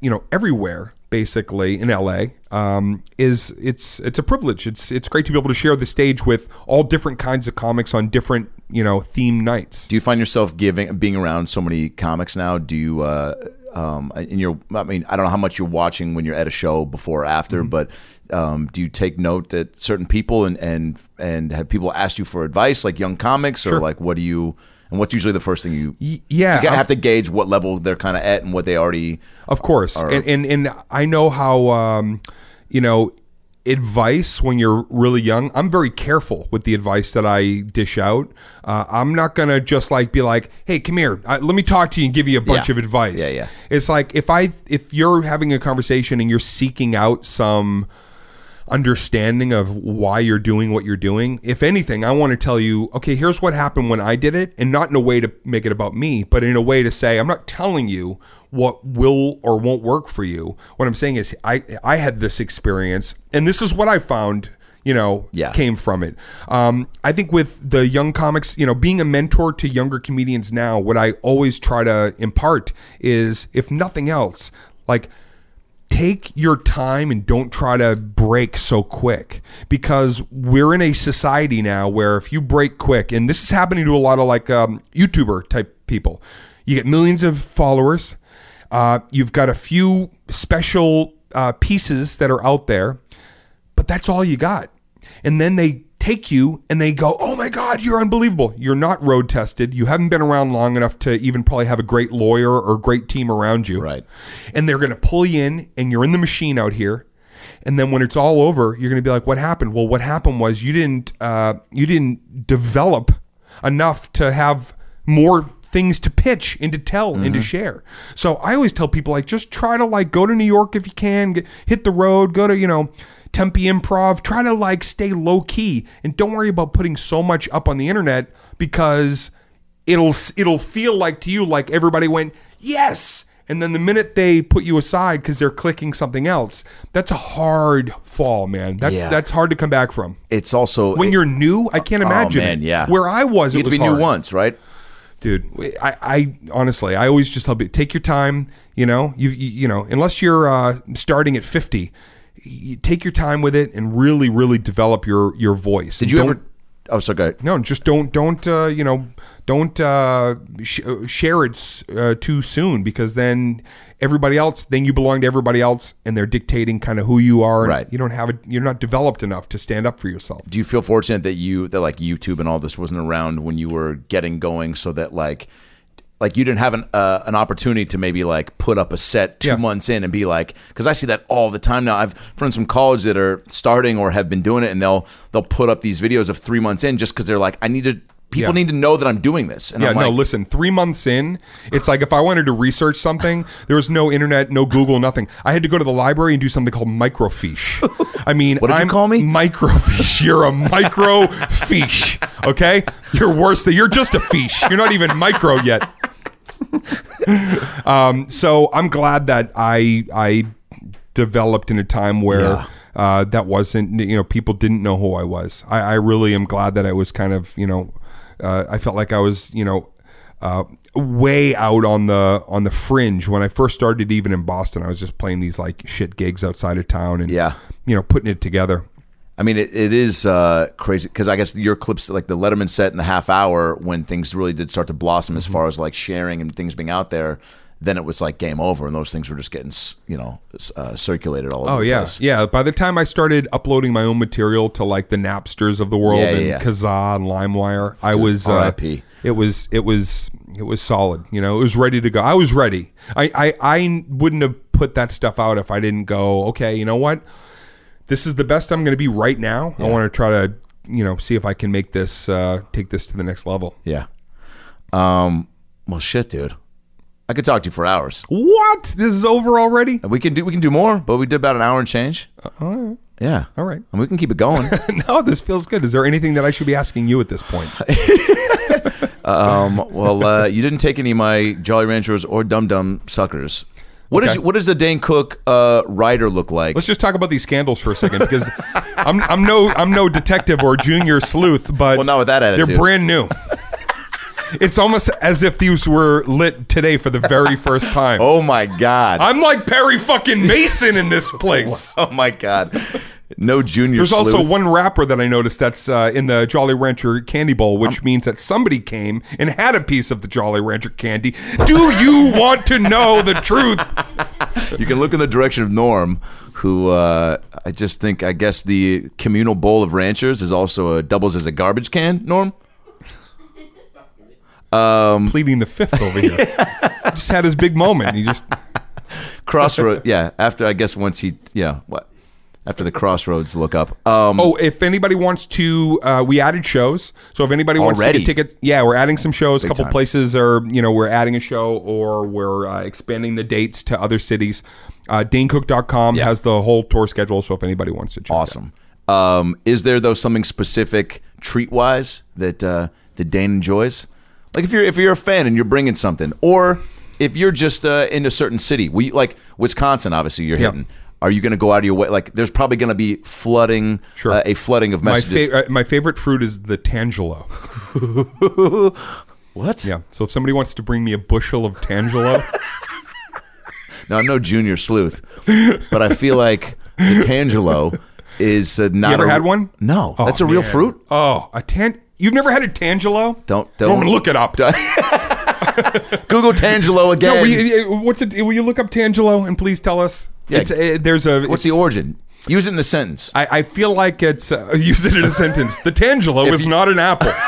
you know, everywhere basically in LA um, is it's it's a privilege. It's it's great to be able to share the stage with all different kinds of comics on different you know theme nights. Do you find yourself giving being around so many comics now? Do you uh um in your I mean, I don't know how much you're watching when you're at a show before or after, Mm-hmm. but um do you take note that certain people and and and have people asked you for advice like young comics or Sure. like what do you and what's usually the first thing you Y- yeah, you I've- to gauge what level they're kind of at and what they already Of course, and, and and I know how um, you know advice when you're really young. I'm very careful with the advice that I dish out. Uh, I'm not gonna just like be like, "Hey, come here, uh, let me talk to you and give you a bunch Yeah. of advice." Yeah, yeah. It's like if I if you're having a conversation and you're seeking out some understanding of why you're doing what you're doing. If anything, I want to tell you, okay, here's what happened when I did it, and not in a way to make it about me, but in a way to say, I'm not telling you what will or won't work for you. What I'm saying is, I I had this experience, and this is what I found. You know, Yeah. came from it. Um, I think with the young comics, you know, being a mentor to younger comedians now, what I always try to impart is, if nothing else, like take your time and don't try to break so quick because we're in a society now where if you break quick and this is happening to a lot of like um, youtuber type people you get millions of followers uh, you've got a few special uh, pieces that are out there but that's all you got. And then they take you and they go, "Oh my god, you're unbelievable. You're not road tested. You haven't been around long enough to even probably have a great lawyer or great team around you." Right. And they're going to pull you in and you're in the machine out here. And then when it's all over, you're going to be like, "What happened?" Well, what happened was you didn't uh, you didn't develop enough to have more things to pitch and to tell and to share. So I always tell people like just try to like go to New York if you can, get, hit the road, go to, you know, Tempe Improv, try to like stay low key and don't worry about putting so much up on the internet because it'll it'll feel like to you like everybody went, "Yes." And then the minute they put you aside because they're clicking something else, that's a hard fall, man. That's Yeah. that's hard to come back from. it's also When you're new, I can't Oh, imagine. man, yeah. Where I was, you it to was be new once, right? dude I, I honestly i always just tell you take your time you know you you, you know unless you're uh, starting at 50 you take your time with it and really really develop your your voice Did you ever Oh, so good. no just don't don't uh, you know don't uh, sh- uh, share it uh, too soon because then everybody else then you belong to everybody else and they're dictating kind of who you are and Right. you don't have it you're not developed enough to stand up for yourself do you feel fortunate that you that like YouTube and all this wasn't around when you were getting going, so that like like you didn't have an uh, an opportunity to maybe like put up a set two Yeah. months in and be like because I see that all the time now. I've friends from college that are starting or have been doing it, and they'll they'll put up these videos of three months in just because they're like I need to people Yeah. need to know that I'm doing this. And Yeah, I'm no, listen, three months in, it's like if I wanted to research something, there was no internet, no Google, nothing. I had to go to the library and do something called microfiche. I mean, What did you I'm call me? Microfiche. You're a microfiche, okay? You're worse than, you're just a fiche. You're not even micro yet. um, so I'm glad that I, I developed in a time where Yeah. uh, that wasn't, you know, people didn't know who I was. I, I really am glad that I was kind of, you know, uh, I felt like I was, you know, uh, way out on the on the fringe when I first started. Even in Boston, I was just playing these like shit gigs outside of town and Yeah. you know, putting it together. I mean, it, it is uh, crazy because I guess your clips, like the Letterman set in the half hour, when things really did start to blossom Mm-hmm. as far as like sharing and things being out there, then it was like game over, and those things were just getting, you know, uh, circulated all over. Oh yeah, place. yeah. By the time I started uploading my own material to like the Napsters of the world Yeah, yeah, and yeah. Kazaa and LimeWire, I was uh, It was it was it was solid. You know, it was ready to go. I was ready. I I, I wouldn't have put that stuff out if I didn't go. Okay, you know what? This is the best I'm going to be right now. I want to try to you know see if I can make this uh, take this to the next level. yeah. Um. Well, shit, dude. I could talk to you for hours. What? This is over already? We can do we can do more, but we did about an hour and change. Yeah. All right. And we can keep it going. no, this feels good. Is there anything that I should be asking you at this point? um. Well, uh, you didn't take any of my Jolly Ranchers or Dum Dum suckers. What is Okay. what does the Dane Cook uh, rider look like? Let's just talk about these scandals for a second because I'm, I'm no I'm no detective or junior sleuth, but Well, not with that attitude. they're brand new. It's almost as if these were lit today for the very first time. oh my god. I'm like Perry fucking Mason in this place. oh my god. No junior. There's also one wrapper that I noticed that's uh, in the Jolly Rancher candy bowl, which means that somebody came and had a piece of the Jolly Rancher candy. Do you want to know the truth? You can look in the direction of Norm, who uh, I just think I guess the communal bowl of ranchers is also a doubles as a garbage can. Norm. Pleading the fifth over here. just had his big moment. He just Crossroad. yeah. After I guess once he yeah what after the crossroads look up. Um, Oh, if anybody wants to, uh, we added shows. So if anybody wants Already? to get tickets, yeah, we're adding some shows. A couple time. places are, you know, we're adding a show or we're uh, expanding the dates to other cities. Uh, DaneCook.com Yeah. has the whole tour schedule. So if anybody wants to check it out. awesome. Um, is there though something specific treat wise that uh, that Dane enjoys? Like if you're if you're a fan and you're bringing something, or if you're just uh, in a certain city, we like Wisconsin. Obviously, you're hitting. Are you going to go out of your way? Like, there's probably going to be flooding, Sure. uh, a flooding of My, messages. fa- uh, my favorite fruit is the Tangelo. what? Yeah. So if somebody wants to bring me a bushel of Tangelo, Now I'm no junior sleuth, but I feel like the Tangelo is uh, not. you ever a- had one? No, Oh, that's a real man. fruit. Oh, a tan. You've never had a Tangelo? Don't don't look it up. Google Tangelo again. No, you, what's it? Will you look up Tangelo and please tell us? Yeah. It's, uh, there's a. What's the origin? Use it in a sentence. I, I feel like it's uh, use it in a sentence. The Tangelo If is you- not an apple.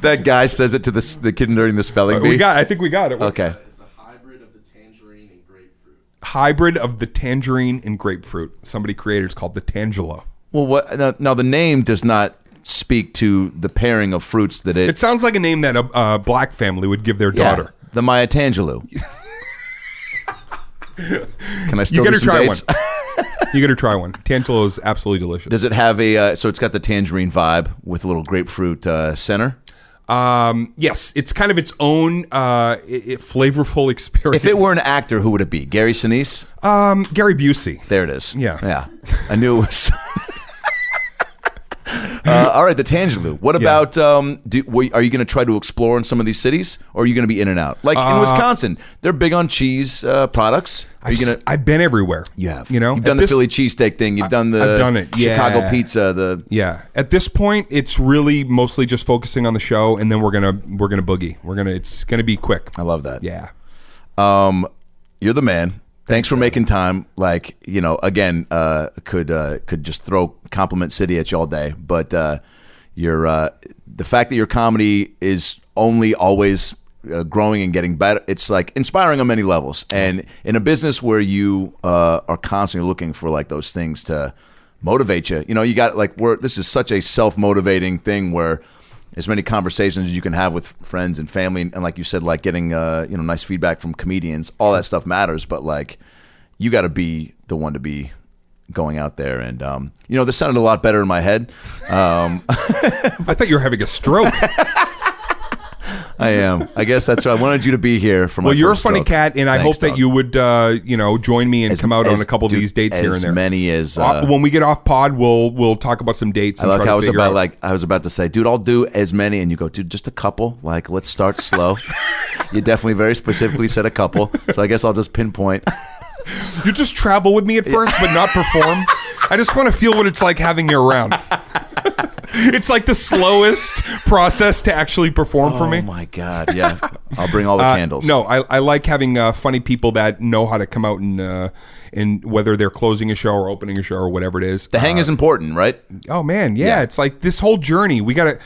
that guy says it to the s- the kid during the spelling bee. we got. I think we got it. okay. It's a hybrid of the tangerine and grapefruit. Hybrid of the tangerine and grapefruit. Somebody created. It's called the Tangelo. Well, what now, now? The name does not speak to the pairing of fruits that it. It sounds like a name that a, a black family would give their yeah, daughter. the Maya Tangelo. Can I still You do got to try dates? one. you got to try one. Tangelo is absolutely delicious. Does it have a? Uh, so it's got the tangerine vibe with a little grapefruit uh, center. Um, yes, it's kind of its own uh, i- i- flavorful experience. If it were an actor, who would it be? Gary Sinise. um, Gary Busey. There it is. Yeah. yeah. I knew it was. uh, all right, the Tangelo. What about? Um, do, were, are you going to try to explore in some of these cities, or are you going to be in and out? Like in Wisconsin, they're big on cheese uh, products. Are you I've, going s- I've been everywhere. You have. You know, you've done At the this- Philly cheesesteak thing. You've done the. I've done it, Chicago yeah. pizza. The Yeah. At this point, it's really mostly just focusing on the show, and then we're gonna we're gonna boogie. We're gonna it's gonna be quick. I love that. Yeah. Um, you're the man. Thanks for making time. Like you know, again, uh, could uh, could just throw compliment city at you all day, but uh, you're uh, the fact that your comedy is only always uh, growing and getting better. It's like inspiring on many levels. And in a business where you uh, are constantly looking for like those things to motivate you. You know, you got like we're this is such a self motivating thing where as many conversations as you can have with friends and family, and like you said, like getting uh, you know nice feedback from comedians, all that stuff matters. But like, you got to be the one to be going out there, and um, you know, this sounded a lot better in my head. Um, I thought you were having a stroke. I am. I guess that's. I wanted you to be here for my. well, you're a funny stroke. cat, and I Thanks, hope that dog. you would, uh, you know, join me and As- come out on a couple dude, of these dates here as and there. As many as, Uh, uh, when we get off pod, we'll we'll talk about some dates. I And like try how I was figure about out. like I was about to say, dude, I'll do as many, and you go, dude, just a couple. Like, let's start slow. you definitely very specifically said a couple, so I guess I'll just pinpoint. You just travel with me at first, but not perform. I just want to feel what it's like having you around. It's like the slowest process to actually perform for me. Oh my god, yeah, I'll bring all the Uh, candles. No, I, I like having uh, funny people that know how to come out and uh, and whether they're closing a show or opening a show or whatever it is. the hang is important, right? Oh man, yeah, Yeah. it's like this whole journey. We got to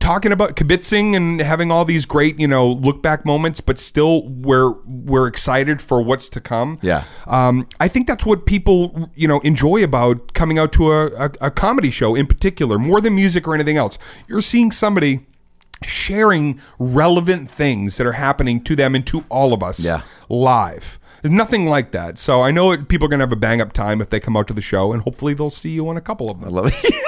talking about kibitzing and having all these great, you know, look back moments, but still we're we're excited for what's to come. Yeah. Um, I think that's what people, you know, enjoy about coming out to a, a, a comedy show in particular, more than music or anything else. You're seeing somebody sharing relevant things that are happening to them and to all of us Yeah. live. There's nothing like that. So I know it, people are going to have a bang up time if they come out to the show, and hopefully they'll see you on a couple of them. I love it.